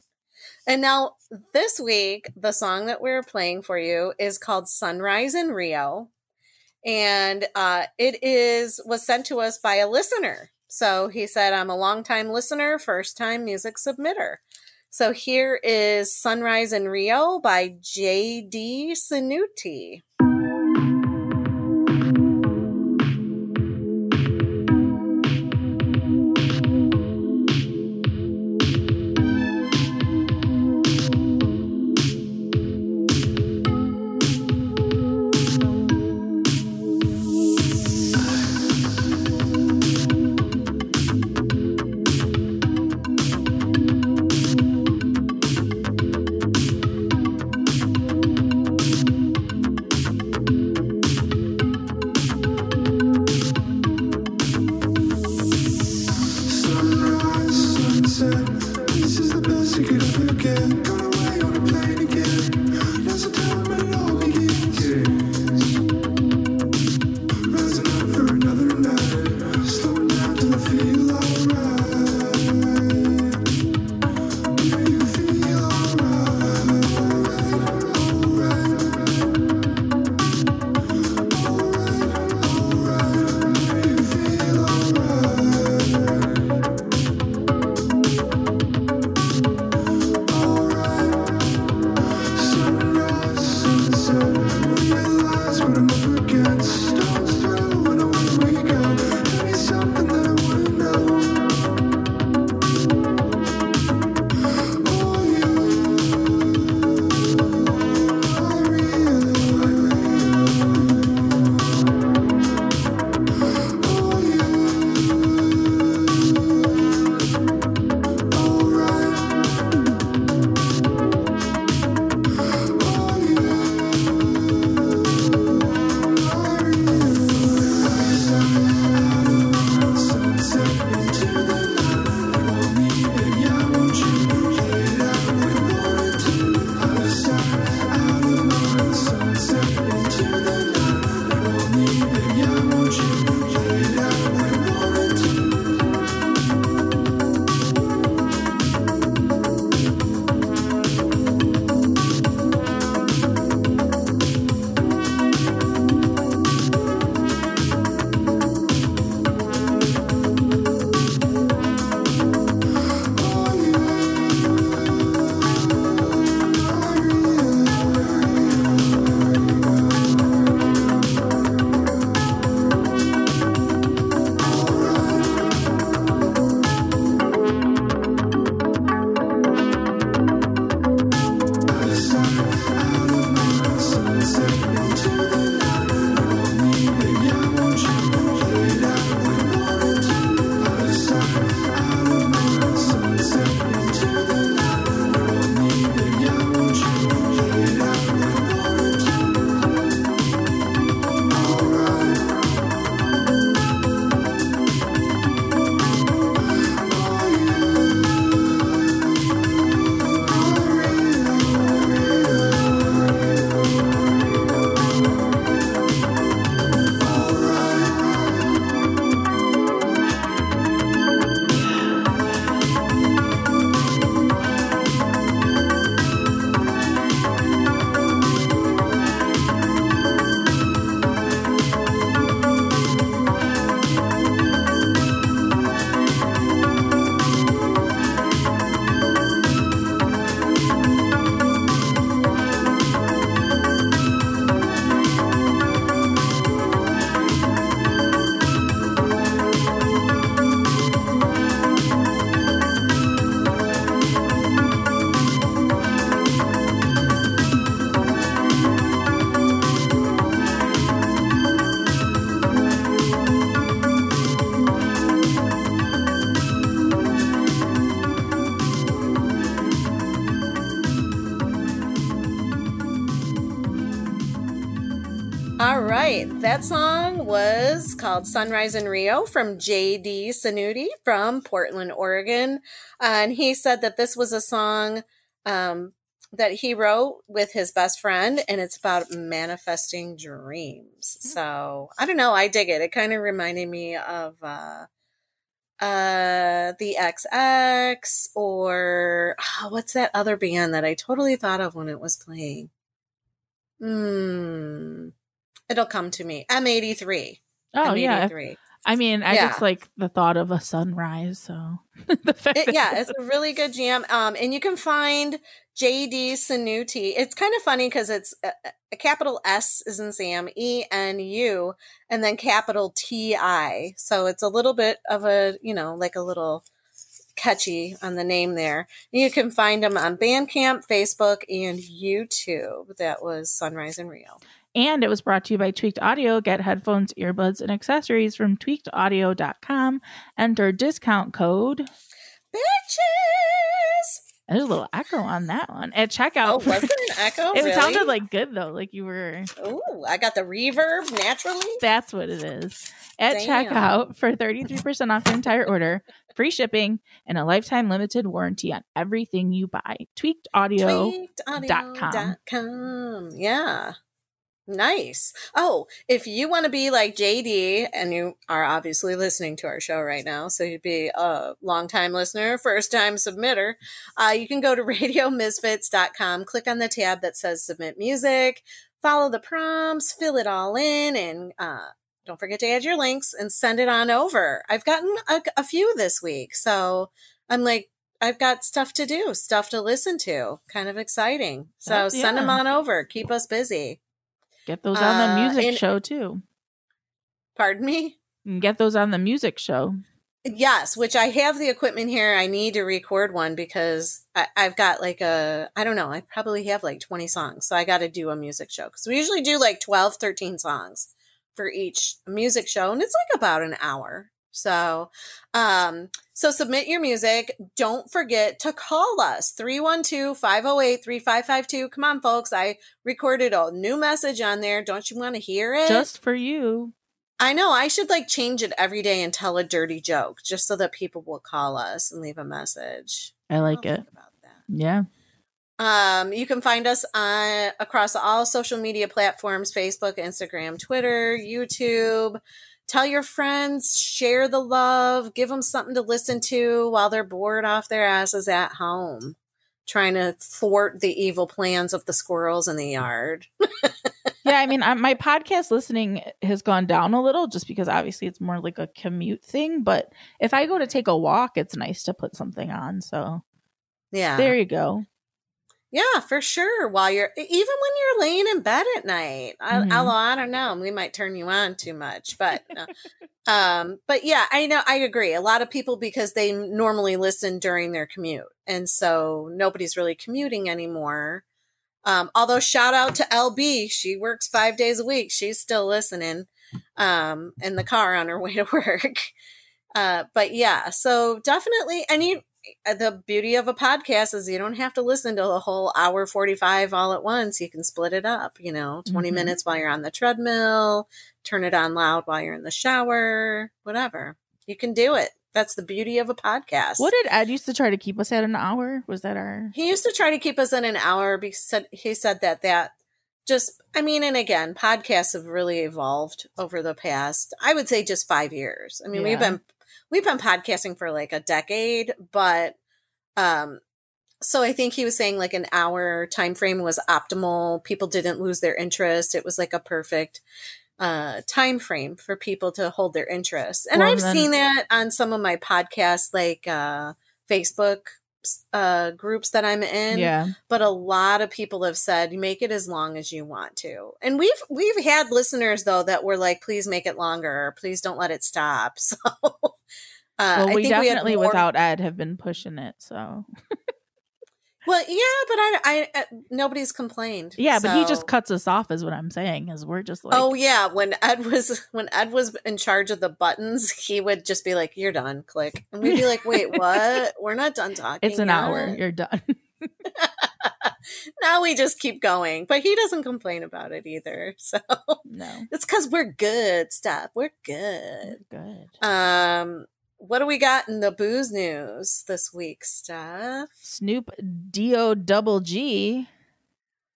And now, this week, the song that we're playing for you is called Sunrise in Rio. and uh, it is was sent to us by a listener. So he said, "I'm a longtime listener, first time music submitter." So here is "Sunrise in Rio" by J.D. Sanuti. That song was called Sunrise in Rio from JD Sanuti from Portland, Oregon. and he said that this was a song um, that he wrote with his best friend, and it's about manifesting dreams. So I don't know, I dig it. It kind of reminded me of uh, uh, the XX or oh, what's that other band that I totally thought of when it was playing? Hmm. It'll come to me. M83. Oh yeah. M83. I mean, I Yeah. just like the thought of a sunrise. So the fact It- that- yeah, it's a really good jam. Um, and you can find JD Sanuti. It's kind of funny because it's a, a capital S is in Sam, E N U, and then capital T I. So it's a little bit of a, you know, like a little catchy on the name there. You can find them on Bandcamp, Facebook, and YouTube. That was Sunrise in Rio. And it was brought to you by Tweaked Audio. Get headphones, earbuds, and accessories from tweakedaudio.com. Enter discount code. Bitches! There's a little echo on that one. At checkout. Oh, was there an echo? it sounded like good though. Like you were Ooh, I got the reverb naturally. That's what it is. At Damn. checkout for 33% off your entire order, free shipping, and a lifetime limited warranty on everything you buy. Tweakedaudio.com. Tweakedaudio.com. Yeah. Nice. Oh, if you want to be like JD, and you are obviously listening to our show right now, so you'd be a long-time listener, first-time submitter, uh, you can go to radiomisfits.com, click on the tab that says submit music, follow the prompts, fill it all in, and uh, don't forget to add your links and send it on over. I've gotten a, a few this week, so I'm like, I've got stuff to do, stuff to listen to. Kind of exciting. So Heck send them on over. Keep us busy. Get those on the Uh, music and- show too. Pardon me? You get those on the music show. Yes, which I have the equipment here. I need to record one because I, I've got like a, I don't know, I probably have like 20 songs. So I got to do a music show because we usually do like 12, 13 songs for each music show. And it's like about an hour. So, um, so submit your music. Don't forget to call us 312-508-3552. Come on, folks. I recorded a new message on there. Don't you want to hear it? Just for you. I know. I should like change it every day and tell a dirty joke just so that people will call us and leave a message. I like it. About that. Yeah. Um, you can find us on across all social media platforms: Facebook, Instagram, Twitter, YouTube. Tell your friends, share the love, give them something to listen to while they're bored off their asses at home, trying to thwart the evil plans of the squirrels in the yard. yeah, I mean, I, my podcast listening has gone down a little just because obviously it's more like a commute thing. But if I go to take a walk, it's nice to put something on. So Yeah. there you go. Yeah, for sure. While you're even when you're laying in bed at night, I, Mhm. although I don't know, we might turn you on too much, but uh, um, but yeah, I know I agree. A lot of people because they normally listen during their commute, and so nobody's really commuting anymore. Um, although shout out to LB, she works five days a week. She's still listening um, in the car on her way to work. Uh, but yeah, so definitely, and you, the beauty of a podcast is you don't have to listen to the whole hour 45 all at once. You can split it up, you know, 20 Mhm. minutes while you're on the treadmill, turn it on loud while you're in the shower, whatever. You can do it. That's the beauty of a podcast. What did Ed used to try to keep us at an hour? Was that our? He used to try to keep us in an hour because he said that that just I mean, and again, podcasts have really evolved over the past, I would say just five years. I mean, we've been we've been podcasting for like a decade, but um so I think he was saying like an hour time frame was optimal. People didn't lose their interest. It was like a perfect uh time frame for people to hold their interest. And Well, I've then- seen that on some of my podcasts like uh Facebook uh groups that I'm in Yeah. but a lot of people have said make it as long as you want to and we've we've had listeners though that were like please make it longer please don't let it stop so uh, well, I we think we definitely more- without Ed have been pushing it. So well yeah but i i uh, nobody's complained yeah, but he just cuts us off, is what I'm saying. Is we're just like, oh yeah when ed was when ed was in charge of the buttons he would just be like you're done click and we'd be like wait what we're not done talking it's an yet." hour. You're done. now we just keep going but he doesn't complain about it either so no it's because we're good stuff we're good good um what do we got in the booze news this week Steph Snoop Do Double G.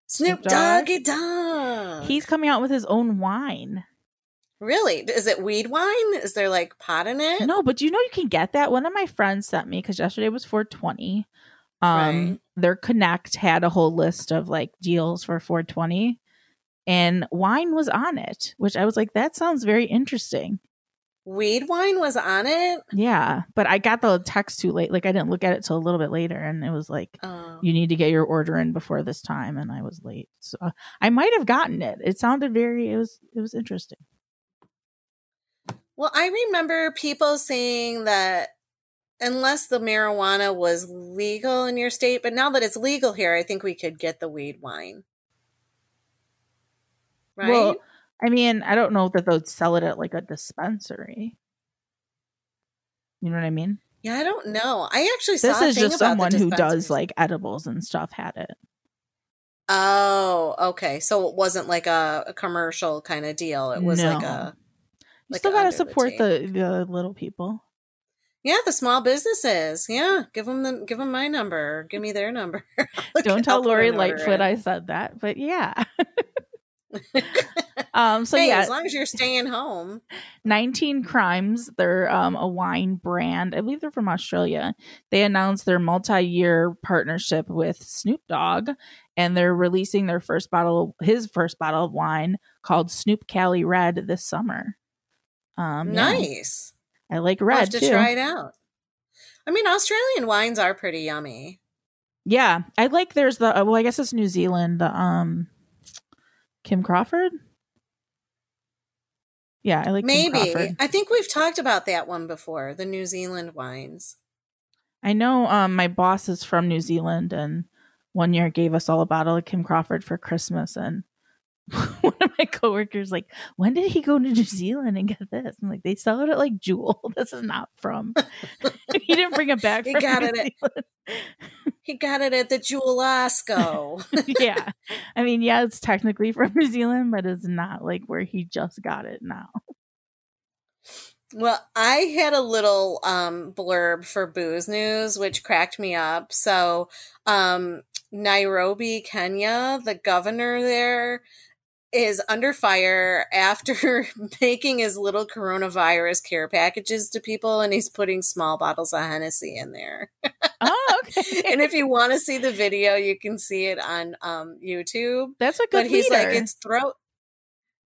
snoop Dogg. doggy dog He's coming out with his own wine. really is it weed wine is there like pot in it No, but you know you can get that. One of my friends sent me because yesterday was 420. Um, Right. their Connect had a whole list of like deals for 420, and wine was on it, which I was like, that sounds very interesting. Weed wine was on it. Yeah, but I got the text too late. Like I didn't look at it till a little bit later, and it was like, Oh. you need to get your order in before this time, and I was late, so uh, I might have gotten it. It sounded very. It was. It was interesting. Well, I remember people saying that unless the marijuana was legal in your state, but now that it's legal here, I think we could get the weed wine. Right? Well, I mean, I don't know that they'd sell it at like a dispensary. You know what I mean? yeah, I don't know. I actually saw This a is thing just someone who does like edibles and stuff. Had it. Oh, okay. So it wasn't like a, a commercial kind of deal. It was like No. a You like still gotta under the support the, the little people. yeah, the small businesses. Yeah, give them the give them my number. Give me their number. Don't tell Lori Lightfoot. I said that, but yeah. um. So hey, yeah, as long as you're staying home. 19 Crimes, they're um, a wine brand. I believe they're from Australia. They announced their multi year partnership with Snoop Dogg, and they're releasing their first bottle, his first bottle of wine called Snoop Cali Red this summer. Um, yeah. nice. I like I'll red have to too. try it out. I mean, Australian wines are pretty yummy. Yeah, I like. There's the uh, well, I guess it's New Zealand. The um, Kim Crawford. Yeah, I like Kim Maybe. I think we've talked about that one before, the New Zealand wines. I know um my boss is from New Zealand and one year gave us all a bottle of Kim Crawford for Christmas and one of my coworkers like, when did he go to New Zealand and get this? I'm like, they sell it at like Jewel. This is not from he didn't bring it back He from got New it at- He got it at the Jewel-Osco. yeah. I mean, yeah, it's technically from New Zealand, but it's not like where he just got it now. Well, I had a little um, blurb for Booze News, which cracked me up. So, um, Nairobi, Kenya, the governor there is under fire after making his little coronavirus care packages to people, and he's putting small bottles of Hennessy in there. Oh, okay. and if you want to see the video, you can see it on um, YouTube. That's a good But good he's like, leader. it's throat.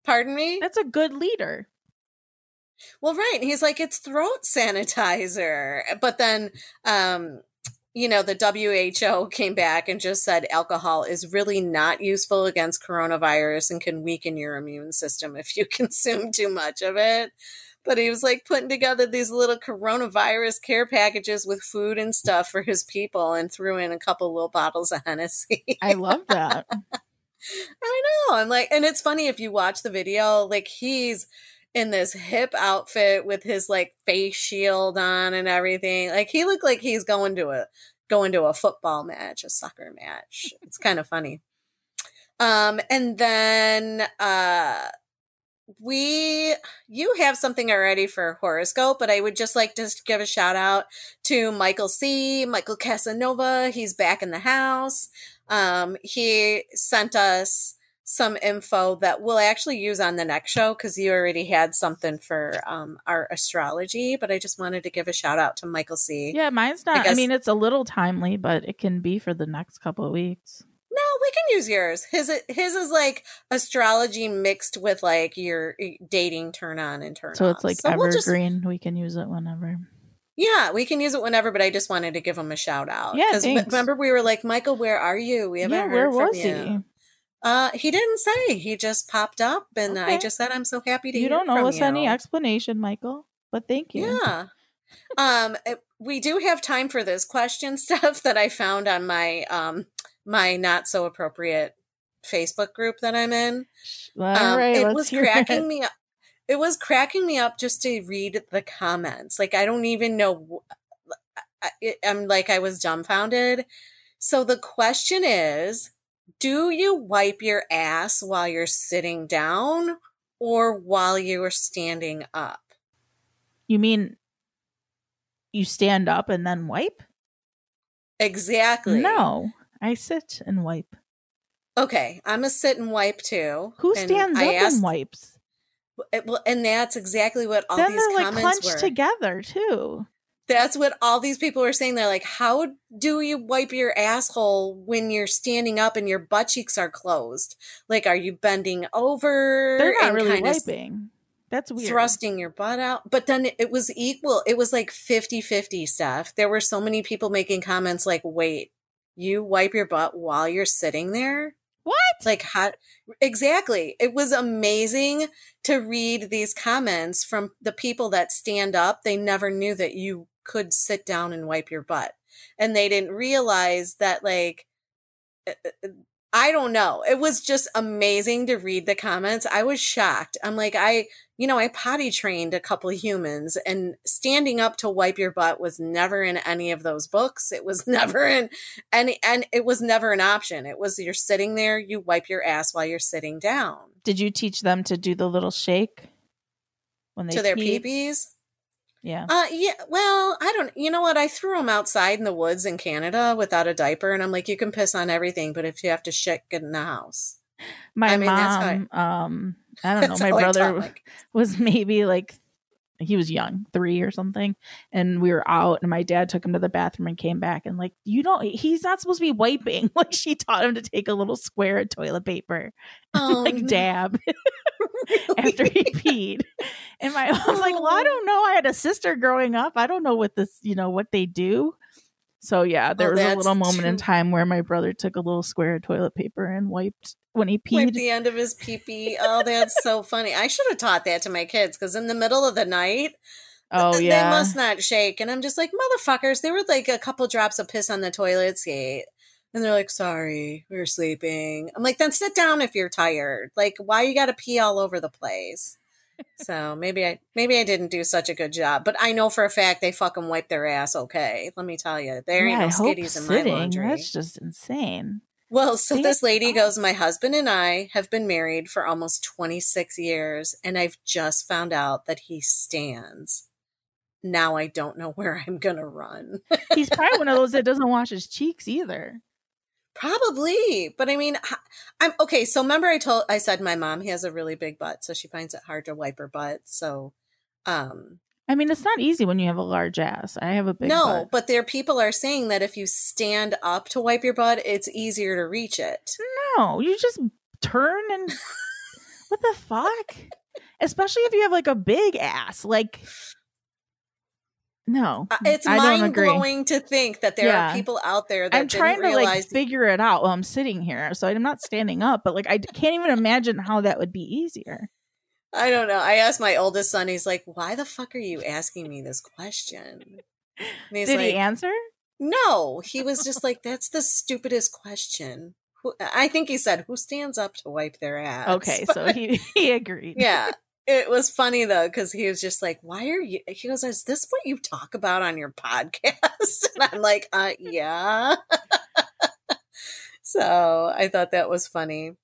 Pardon me? That's a good leader. Well, right. He's like, it's throat sanitizer. But then, um, you know, the WHO came back and just said alcohol is really not useful against coronavirus and can weaken your immune system if you consume too much of it. But he was like putting together these little coronavirus care packages with food and stuff for his people and threw in a couple little bottles of Hennessy. I love that. I know. I'm like, and it's funny if you watch the video, like he's in this hip outfit with his like face shield on and everything. Like he looked like he's going to a going to a football match, a soccer match. It's kind of funny. Um, and then uh we you have something already for horoscope but i would just like to give a shout out to michael c michael casanova he's back in the house um he sent us some info that we'll actually use on the next show because you already had something for um our astrology but i just wanted to give a shout out to michael c Yeah, mine's not. I, guess- mean, it's a little timely, but it can be for the next couple of weeks. No, we can use yours. His his is like astrology mixed with like your eh, dating turn on and turn off. So it's like we'll just- evergreen. we can use it whenever. yeah, we can use it whenever. But I just wanted to give him a shout out. Yeah, 'Cause thanks. remember we were like, Michael, where are you? We haven't Yeah, heard where from was you. he? Uh, he didn't say. He just popped up, and I just said, I'm so happy to. You don't owe us any explanation, Michael, but thank you. Yeah. um, we do have time for this question stuff that I found on my um my not so appropriate Facebook group that I'm in. All Um, right, it was cracking it. me up. It was cracking me up just to read the comments. Like I don't even know. I, I'm like I was dumbfounded. So the question is, do you wipe your ass while you're sitting down or while you're standing up? You mean you stand up and then wipe? Exactly. No, I sit and wipe. Okay, I'm a sit and wipe too. Who stands up asked- and wipes? it- well, and that's exactly what all then these they're like comments clenched were. together too. That's what all these people are saying. They're like, how do you wipe your asshole when you're standing up and your butt cheeks are closed? Like, are you bending over? They're not really wiping. That's weird. Thrusting your butt out. But then it was equal. It was like 50 50 stuff. There were so many people making comments like, wait, you wipe your butt while you're sitting there? What? Like, how? Exactly. It was amazing to read these comments from the people that stand up. They never knew that you could sit down and wipe your butt. And they didn't realize that, like, uh, uh, I don't know. It was just amazing to read the comments. I was shocked. I'm like, I, you know, I potty trained a couple of humans and standing up to wipe your butt was never in any of those books. It was never in any, and it was never an option. It was you're sitting there, you wipe your ass while you're sitting down Did you teach them to do the little shake when they to their pee? peepees. Yeah. Uh, yeah. Well, I don't. You know what? I threw him outside in the woods in Canada without a diaper, and I'm like, you can piss on everything, but if you have to shit, get in the house. my I mean, that's I- mom um i don't know my how I taught brother my was maybe like he was young three or something and we were out and my dad took him to the bathroom and came back and like you don't he's not supposed to be wiping. Like she taught him to take a little square of toilet paper Oh, like no. dab after he peed. And my mom's like well Oh. i don't know. I had a sister growing up. I don't know what this you know what they do so yeah there Oh, was a little moment in time where my brother took a little square of toilet paper and wiped when he peed the end of his pee pee. Oh, that's so funny. I should have taught that to my kids because in the middle of the night, oh th- yeah they must not shake. And I'm just like, motherfuckers, there were like a couple drops of piss on the toilet seat. And they're like, sorry, we were sleeping. I'm like, then sit down if you're tired. Like, why you got to pee all over the place? So maybe I maybe I didn't do such a good job, but I know for a fact they fucking wipe their ass. Okay, let me tell you, there ain't Yeah, I no skitties in my sitting. laundry. That's just insane. Well, so this lady goes, My husband and I have been married for almost 26 years, and I've just found out that he stands. Now I don't know where I'm going to run. He's probably one of those that doesn't wash his cheeks either. Probably. But I mean, I'm okay. So remember, I told, I said my mom he has a really big butt, so she finds it hard to wipe her butt. So, um, I mean, it's not easy when you have a large ass. I have a big no, butt. but there people are saying that if you stand up to wipe your butt, it's easier to reach it. No, you just turn and what the fuck? Especially if you have like a big ass. Like, no, Uh, It's I mind blowing to think that there Yeah. are people out there that I'm trying to like figure it out while I'm sitting here, so I'm not standing up. But like, I can't even imagine how that would be easier. I don't know. I asked my oldest son, he's like, Why the fuck are you asking me this question? Did like, he answer? No. He was just like, That's the stupidest question. Who, I think he said, Who stands up to wipe their ass? Okay, so he he agreed. yeah. It was funny though, because he was just like, Why are you? He goes, Is this what you talk about on your podcast? And I'm like, uh, Yeah. so I thought that was funny.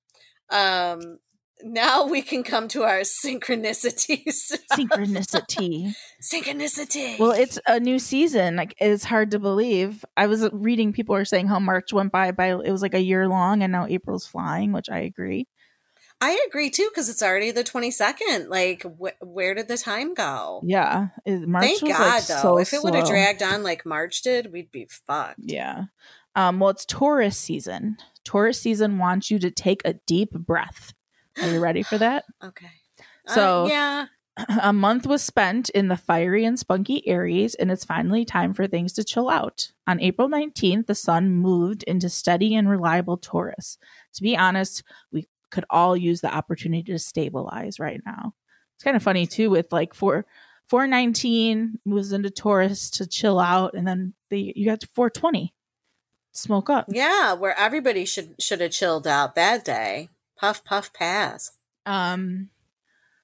Um, now we can come to our synchronicities. Synchronicity. Synchronicity. Well, it's a new season. Like it's hard to believe. I was reading people are saying how March went by by it was like a year long, and now April's flying, which I agree. I agree too because it's already the twenty second. Like, wh- where did the time go? Yeah, it, March Thank was God, like though. so if it would have dragged on like March did, we'd be fucked. Yeah. Um, well, it's Taurus season. Taurus season wants you to take a deep breath. Are you ready for that? Okay. So uh, yeah, a month was spent in the fiery and spunky Aries, and it's finally time for things to chill out. On April 19th, the sun moved into steady and reliable Taurus. To be honest, we could all use the opportunity to stabilize right now. It's kind of funny too, with like four 419 moves into Taurus to chill out, and then the you got 420 smoke up. yeah, where everybody should should have chilled out that day. Puff puff pass. Um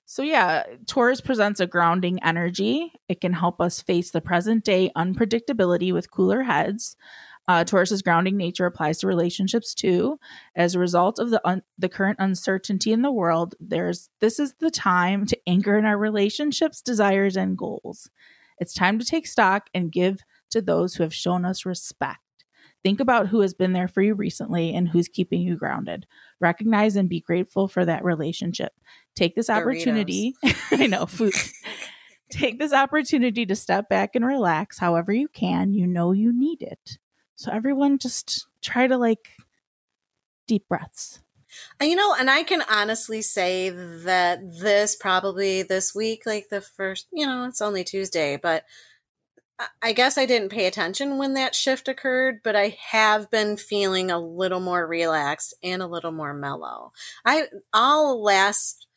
so yeah, Taurus presents a grounding energy. It can help us face the present day unpredictability with cooler heads. Uh, Taurus's grounding nature applies to relationships too. As a result of the un- the current uncertainty in the world, there's this is the time to anchor in our relationships, desires, and goals. It's time to take stock and give to those who have shown us respect. Think about who has been there for you recently and who's keeping you grounded. Recognize and be grateful for that relationship. Take this Doritos. opportunity. I know food. take this opportunity to step back and relax however you can. You know you need it. So everyone just try to like deep breaths. You know, and I can honestly say that this probably this week, like the first, you know, it's only Tuesday, but I- I guess I didn't pay attention when that shift occurred, but I have been feeling a little more relaxed and a little more mellow. I all last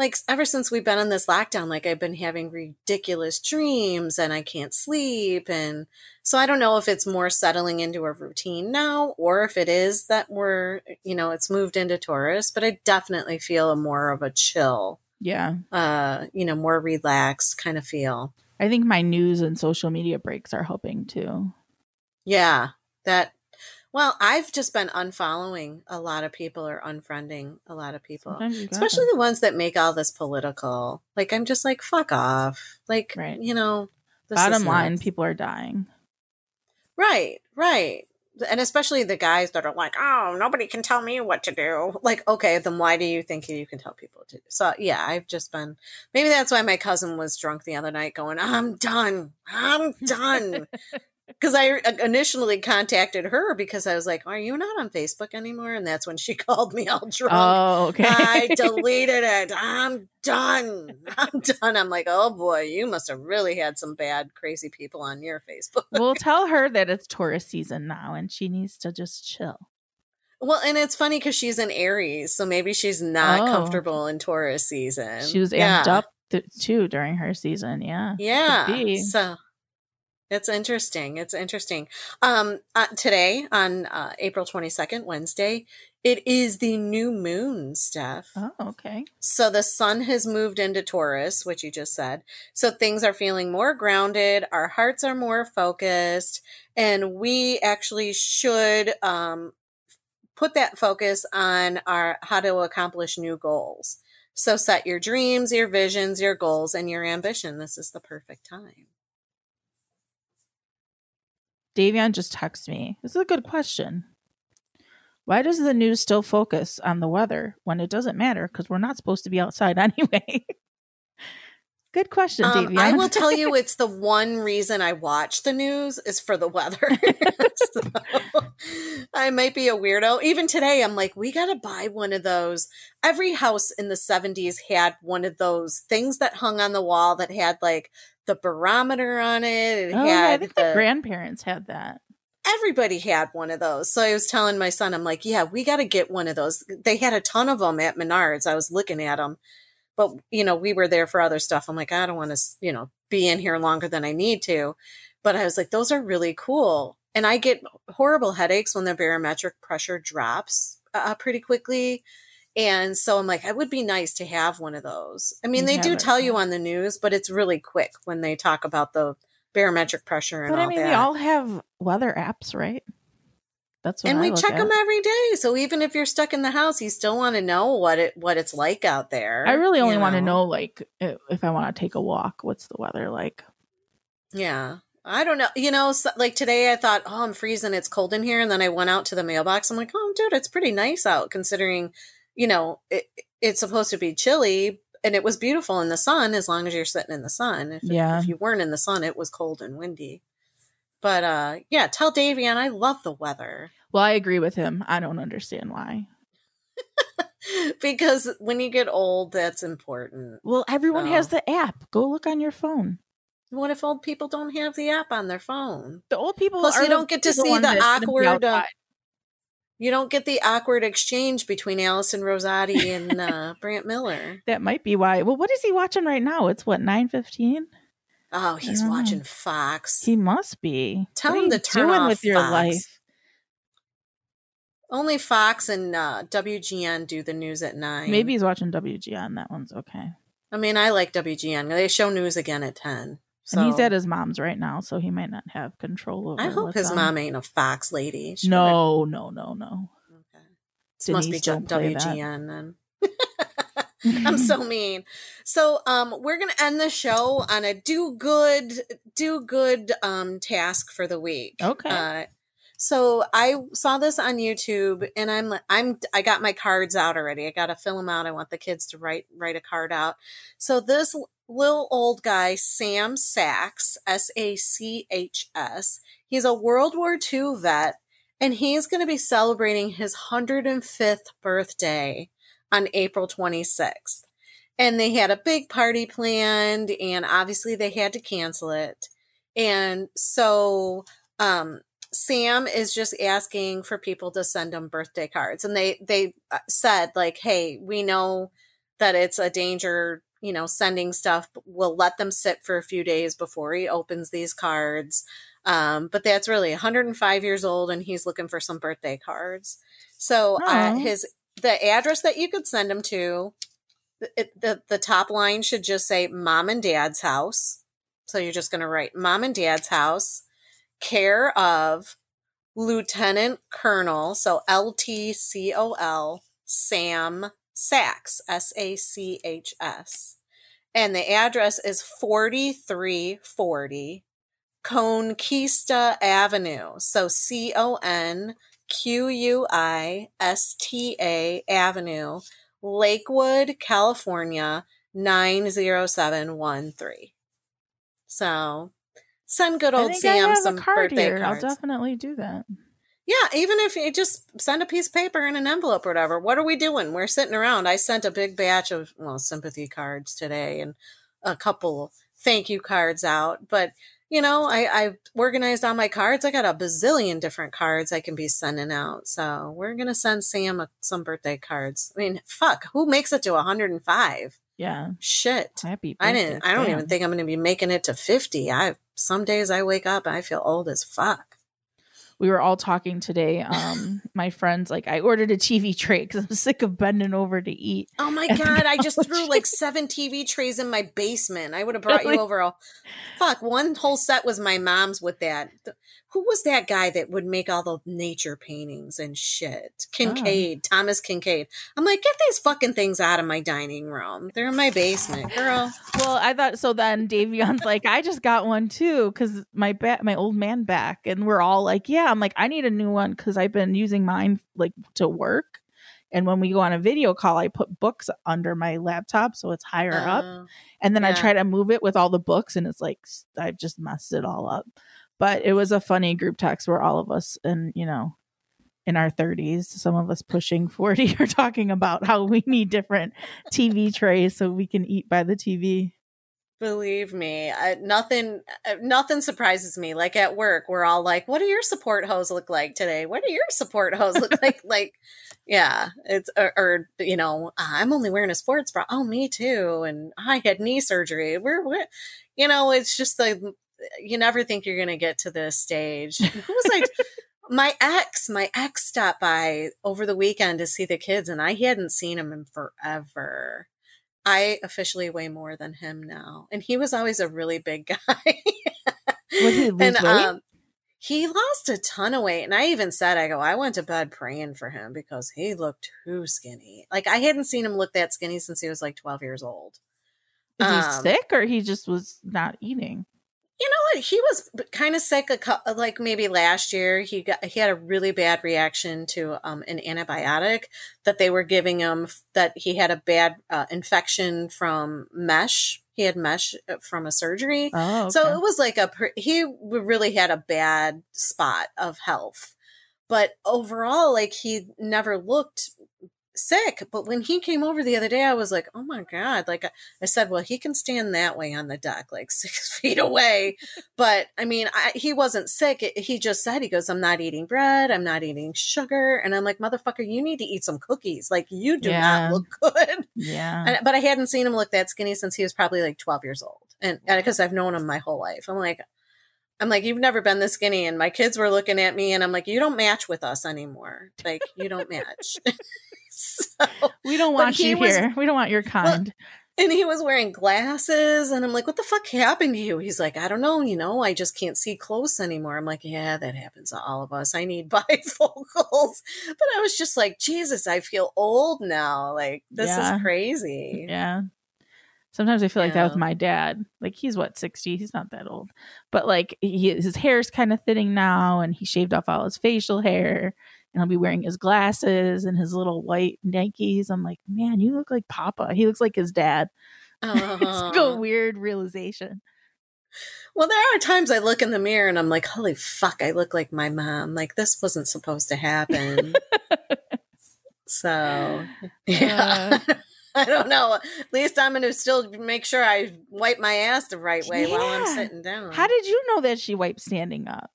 like ever since we've been in this lockdown, like I've been having ridiculous dreams and I can't sleep. And so I don't know if it's more settling into a routine now or if it is that we're, you know, it's moved into Taurus, but I definitely feel a more of a chill, Yeah. uh, you know, more relaxed kind of feel. I think my news and social media breaks are helping too. Yeah. That, well, I've just been unfollowing a lot of people or unfriending a lot of people. Sometimes you gotta. especially the ones that make all this political. Like I'm just like fuck off. Like right. you know, Bottom line, nuts. people are dying. Right, right. And especially the guys that are like, "Oh, nobody can tell me what to do." Like, okay, then why do you think you can tell people to do? So, yeah, I've just been Maybe that's why my cousin was drunk the other night going, "I'm done. I'm done." Because I initially contacted her because I was like, "Are you not on Facebook anymore?" And that's when she called me all drunk. Oh, okay. I deleted it. I'm done. I'm done. I'm like, oh boy, you must have really had some bad, crazy people on your Facebook. we'll tell her that it's Taurus season now and she needs to just chill. Well, and it's funny because she's an Aries, so maybe she's not Oh. comfortable in Taurus season. She was Yeah. amped up th- too during her season. Yeah. Yeah. So it's interesting. It's interesting. Um, uh, today on uh, April 22nd, Wednesday, it is the new moon, Steph. Oh, okay. So the sun has moved into Taurus, which you just said. So things are feeling more grounded. Our hearts are more focused, and we actually should um, put that focus on our how to accomplish new goals. So set your dreams, your visions, your goals, and your ambition. This is the perfect time. Davion just texted me. This is a good question. Why does the news still focus on the weather when it doesn't matter? Because we're not supposed to be outside anyway. Good question, Um. I will tell you, it's the one reason I watch the news is for the weather. So, I might be a weirdo. Even today, I'm like, we got to buy one of those. Every house in the 70s had one of those things that hung on the wall that had like the barometer on it. It oh, yeah, I think the, grandparents had that. everybody had one of those. So I was telling my son, I'm like, yeah, we got to get one of those. They had a ton of them at Menards. I was looking at them, but you know, we were there for other stuff. I'm like, I don't want to, you know, be in here longer than I need to. But I was like, those are really cool. And I get horrible headaches when the barometric pressure drops uh, pretty quickly. And so I'm like, it would be nice to have one of those. I mean, You they do it, tell you on the news, but it's really quick when they talk about the barometric pressure and But all I mean, that. we all have weather apps, right? That's what and I we check at. them every day. So even if you're stuck in the house, you still want to know what it what it's like out there. I really only want to know, like, if I want to take a walk, what's the weather like? Yeah. I don't know. You know, so, like today I thought, oh, I'm freezing. It's cold in here. And then I went out to the mailbox. I'm like, oh, dude, it's pretty nice out considering, you know, it, it's supposed to be chilly and it was beautiful in the sun as long as you're sitting in the sun. If, Yeah. if you weren't in the sun, it was cold and windy. But uh yeah, tell Davion I love the weather Well, I agree with him. I don't understand why. because when you get old, that's important. Well, everyone So- has the app. Go look on your phone. What if old people don't have the app on their phone? The old people Plus, are you don't get to see the that shouldn't be awkward. Uh, you don't get the awkward exchange between Allison Rosati and uh, Brant Miller. That might be why. Well, what is he watching right now? It's what nine fifteen. Oh, he's know. watching Fox. He must be. Tell What him to turn doing off with your Fox. life. Only Fox and uh, WGN do the news at nine. Maybe he's watching WGN. That one's okay. I mean, I like WGN. They show news again at ten. So And he's at his mom's right now, so he might not have control over. I hope his on. mom ain't a Fox lady. She No, no, no, no. This must be Denise. WGN then. I'm so mean. So um we're gonna end the show on a do good do good um task for the week. Okay. Uh, So I saw this on YouTube and I'm like I'm I got my cards out already. I got to fill them out. I want the kids to write write a card out. So this little old guy Sam Sachs, S A C H S, he's a World War II vet and he's going to be celebrating his 105th birthday on April 26th. And they had a big party planned and obviously they had to cancel it. And so um Sam is just asking for people to send him birthday cards. And they they uh, said like, "Hey, we know that it's a danger, you know, sending stuff. We'll let them sit for a few days before he opens these cards." Um, but that's really 105 years old and he's looking for some birthday cards. So uh, his the address that you could send them to it, the the top line should just say mom and dad's house. So you're just going to write mom and dad's house, care of Lieutenant Colonel, so L T C O L, Sam Sachs, S A C H S. And the address is 4340 Conquista Avenue. So C O N Q U I S T A Avenue, Lakewood, California 90713. So send good old Sam some birthday here. cards. I'll definitely do that. Yeah, even if you just send a piece of paper in an envelope or whatever. What are we doing? We're sitting around. I sent a big batch of well sympathy cards today and a couple thank you cards out. But you know, I I organized all my cards. I got a bazillion different cards I can be sending out. So we're gonna send Sam a, some birthday cards. I mean, fuck, who makes it to 105? Yeah. Shit. Happy I didn't. I don't Sam. even think I'm going to be making it to 50. I some days I wake up and I feel old as fuck. We were all talking today. Um, my friends, like, I ordered a TV tray because I'm sick of bending over to eat. Oh my god! I just threw like seven TV trays in my basement. I would have brought Really? you over. A, fuck, one whole set was my mom's with that. Who was that guy that would make all the nature paintings and shit? Oh. Kinkade, Thomas Kinkade. I'm like, get these fucking things out of my dining room. They're in my basement, girl. Well, I thought so. Then Davion's like, I just got one too because my back, my old man back, and we're all like, yeah. I'm like, I need a new one because I've been using mine like to work, and when we go on a video call, I put books under my laptop so it's higher up, Oh, and then I try to move it with all the books, and it's like I've just messed it all up. But it was a funny group text where all of us, and you know, in our 30s, some of us pushing 40 are talking about how we need different TV trays so we can eat by the TV. Believe me, I, nothing uh, nothing surprises me. Like at work, we're all like, "What do your support hose look like today? What do your support hose look like?" Like, yeah, it's or, or you know, I'm only wearing a sports bra. Oh, me too. And I had knee surgery. We're, we're you know, it's just like you never think you're gonna get to this stage. Who was like my ex? My ex stopped by over the weekend to see the kids, and I hadn't seen him in forever. I officially weigh more than him now. And he was always a really big guy. Was he and um he lost a ton of weight. And I even said, I go, I went to bed praying for him because he looked too skinny. Like I hadn't seen him look that skinny since he was like 12 years old. Is he Um, sick or he just was not eating? You know what? He was kind of sick. A cou- like maybe last year, he got he had a really bad reaction to um, an antibiotic that they were giving him. That he had a bad uh, infection from mesh. He had mesh uh, from a surgery. Oh, So it was like a he really had a bad spot of health. But overall, like he never looked sick. But when he came over the other day, I was like, oh my God. Like I- I said, well, he can stand that way on the deck, like six feet away. But I mean, I, he wasn't sick. It- he just said, he goes, I'm not eating bread. I'm not eating sugar. And I'm like, motherfucker, you need to eat some cookies. Like you do Yeah. not look good. Yeah. And, but I hadn't seen him look that skinny since he was probably like 12 years old. And because I've known him my whole life, I'm like, I'm like, you've never been this skinny. And my kids were looking at me and I'm like, you don't match with us anymore. Like, you don't match. so, we don't want he you was- here. We don't want your kind. and he was wearing glasses. And I'm like, what the fuck happened to you? He's like, I don't know. You know, I just can't see close anymore. I'm like, yeah, that happens to all of us. I need bifocals. But I was just like, Jesus, I feel old now. Like, this Yeah. is crazy. yeah. Sometimes I feel like that with my dad. Like he's what sixty, he's not that old, but like he, his hair's kind of thinning now, and he shaved off all his facial hair, and he'll be wearing his glasses and his little white Nikes. I'm like, man, you look like Papa. He looks like his dad. it's like a weird realization. Well, there are times I look in the mirror and I'm like, holy fuck, I look like my mom. Like, this wasn't supposed to happen. so, yeah. Uh. I don't know. At least I'm going to still make sure I wipe my ass the right way while I'm sitting down. How did you know that she wiped standing up?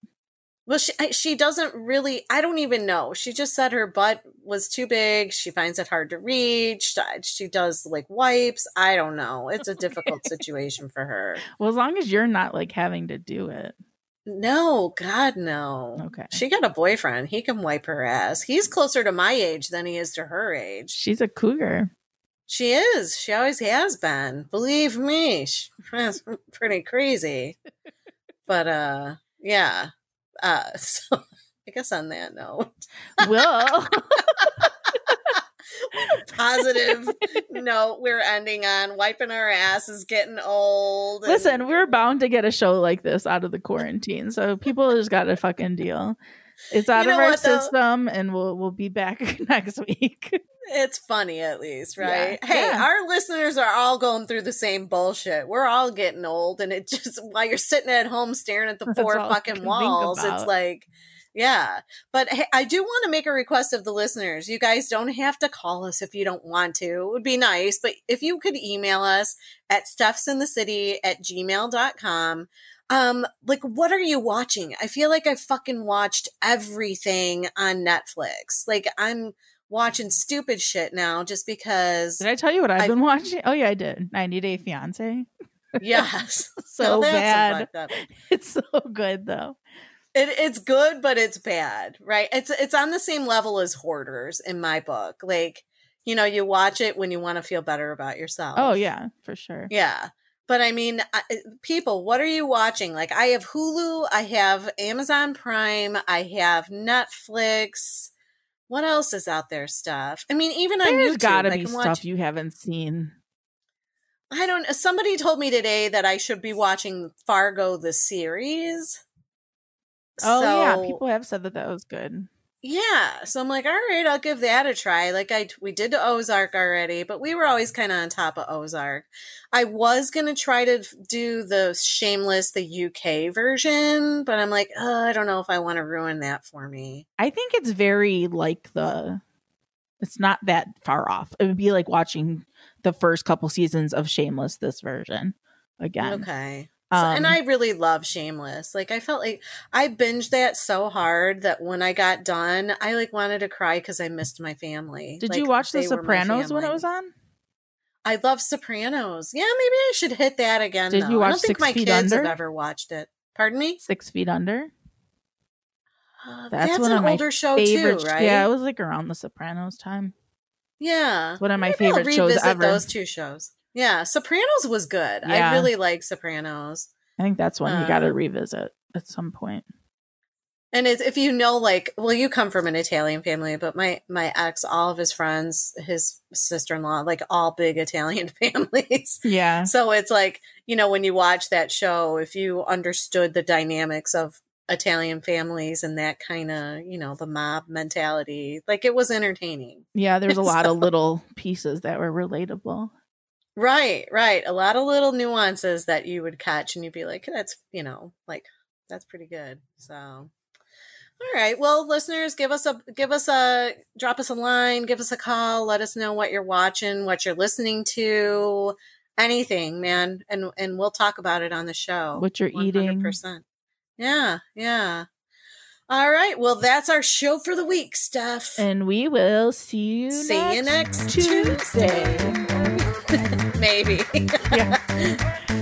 Well, she she doesn't really. I don't even know. She just said her butt was too big. She finds it hard to reach. She does like wipes. I don't know. It's a difficult situation for her. Well, as long as you're not like having to do it. No, God, no. Okay. She got a boyfriend. He can wipe her ass. He's closer to my age than he is to her age. She's a cougar. She is. She always has been. Believe me. She's pretty crazy. But uh yeah. Uh so I guess on that note. Will. Positive note we're ending on wiping our asses, getting old. and- Listen, we're bound to get a show like this out of the quarantine, so people just got a fucking deal. It's out You of our what, system, and we'll we'll be back next week. It's funny at least, Yeah. right? Hey, Yeah. our listeners are all going through the same bullshit. We're all getting old, and it just while you're sitting at home staring at the That's four fucking walls, it's like, yeah. But hey, I do want to make a request of the listeners. You guys don't have to call us if you don't want to. It would be nice, but if you could email us at stuffsinthecity at gmail.com. Um, like what are you watching? I feel like I fucking watched everything on Netflix. Like I'm watching stupid shit now just because Did I tell you what I've I- been watching? Oh yeah, I did. 90 Day Fiance. Yes. so that's bad. It's so good though. It, it's good, but it's bad, right? It's it's on the same level as Hoarders in my book. Like, you know, you watch it when you want to feel better about yourself. Oh yeah, for sure. Yeah. But I mean, I, eh, people, what are you watching? Like, I have Hulu, I have Amazon Prime, I have Netflix. What else is out there? Stuff. I mean, even on There's YouTube, gotta I be stuff watch. you haven't seen. I don't. Uh, somebody told me today that I should be watching Fargo the series. Oh yeah, people have said that that was good. Yeah, so I'm like, all right, I'll give that a try. Like I, we did Ozark already, but we were always kind of on top of Ozark. I was gonna try to do the Shameless, the UK version, but I'm like, oh, I don't know if I want to ruin that for me. I think it's very like the it's not that far off. It would be like watching the first couple seasons of Shameless this version again. Okay. So, and Um, I really love Shameless. Like I felt like I binged that so hard that when I got done, I like wanted to cry because I missed my family. Did Like, you watch The my Sopranos when it was on? I love Sopranos. Yeah, maybe I should hit that again. Did though. you I watch don't think Six my Feet kids Under? have ever watched it. Pardon me. Six Feet Under. Uh, That's, That's one an of my older show favorite. too, right? Yeah, it was like around The Sopranos time. Yeah, It's one of my Maybe favorite shows ever. Those two shows. Yeah, Sopranos was good. Yeah. I really like Sopranos. I think that's one you got to Uh, revisit at some point. And it's, if you know, like, well, you come from an Italian family, but my my ex, all of his friends, his sister in law, like all big Italian families. Yeah. So it's like you know when you watch that show, if you understood the dynamics of Italian families and that kind of you know the mob mentality, like it was entertaining. Yeah, there's a lot So- of little pieces that were relatable. Right, right. A lot of little nuances that you would catch and you'd be like, that's, you know, like that's pretty good. So all right. Well, listeners, give us a give us a drop us a line, give us a call, let us know what you're watching, what you're listening to, anything, man, and and we'll talk about it on the show. What you're eating. 100%. Yeah, yeah. All right. Well, that's our show for the week, Steph. And we will see you See you next Tuesday. Maybe. Yeah.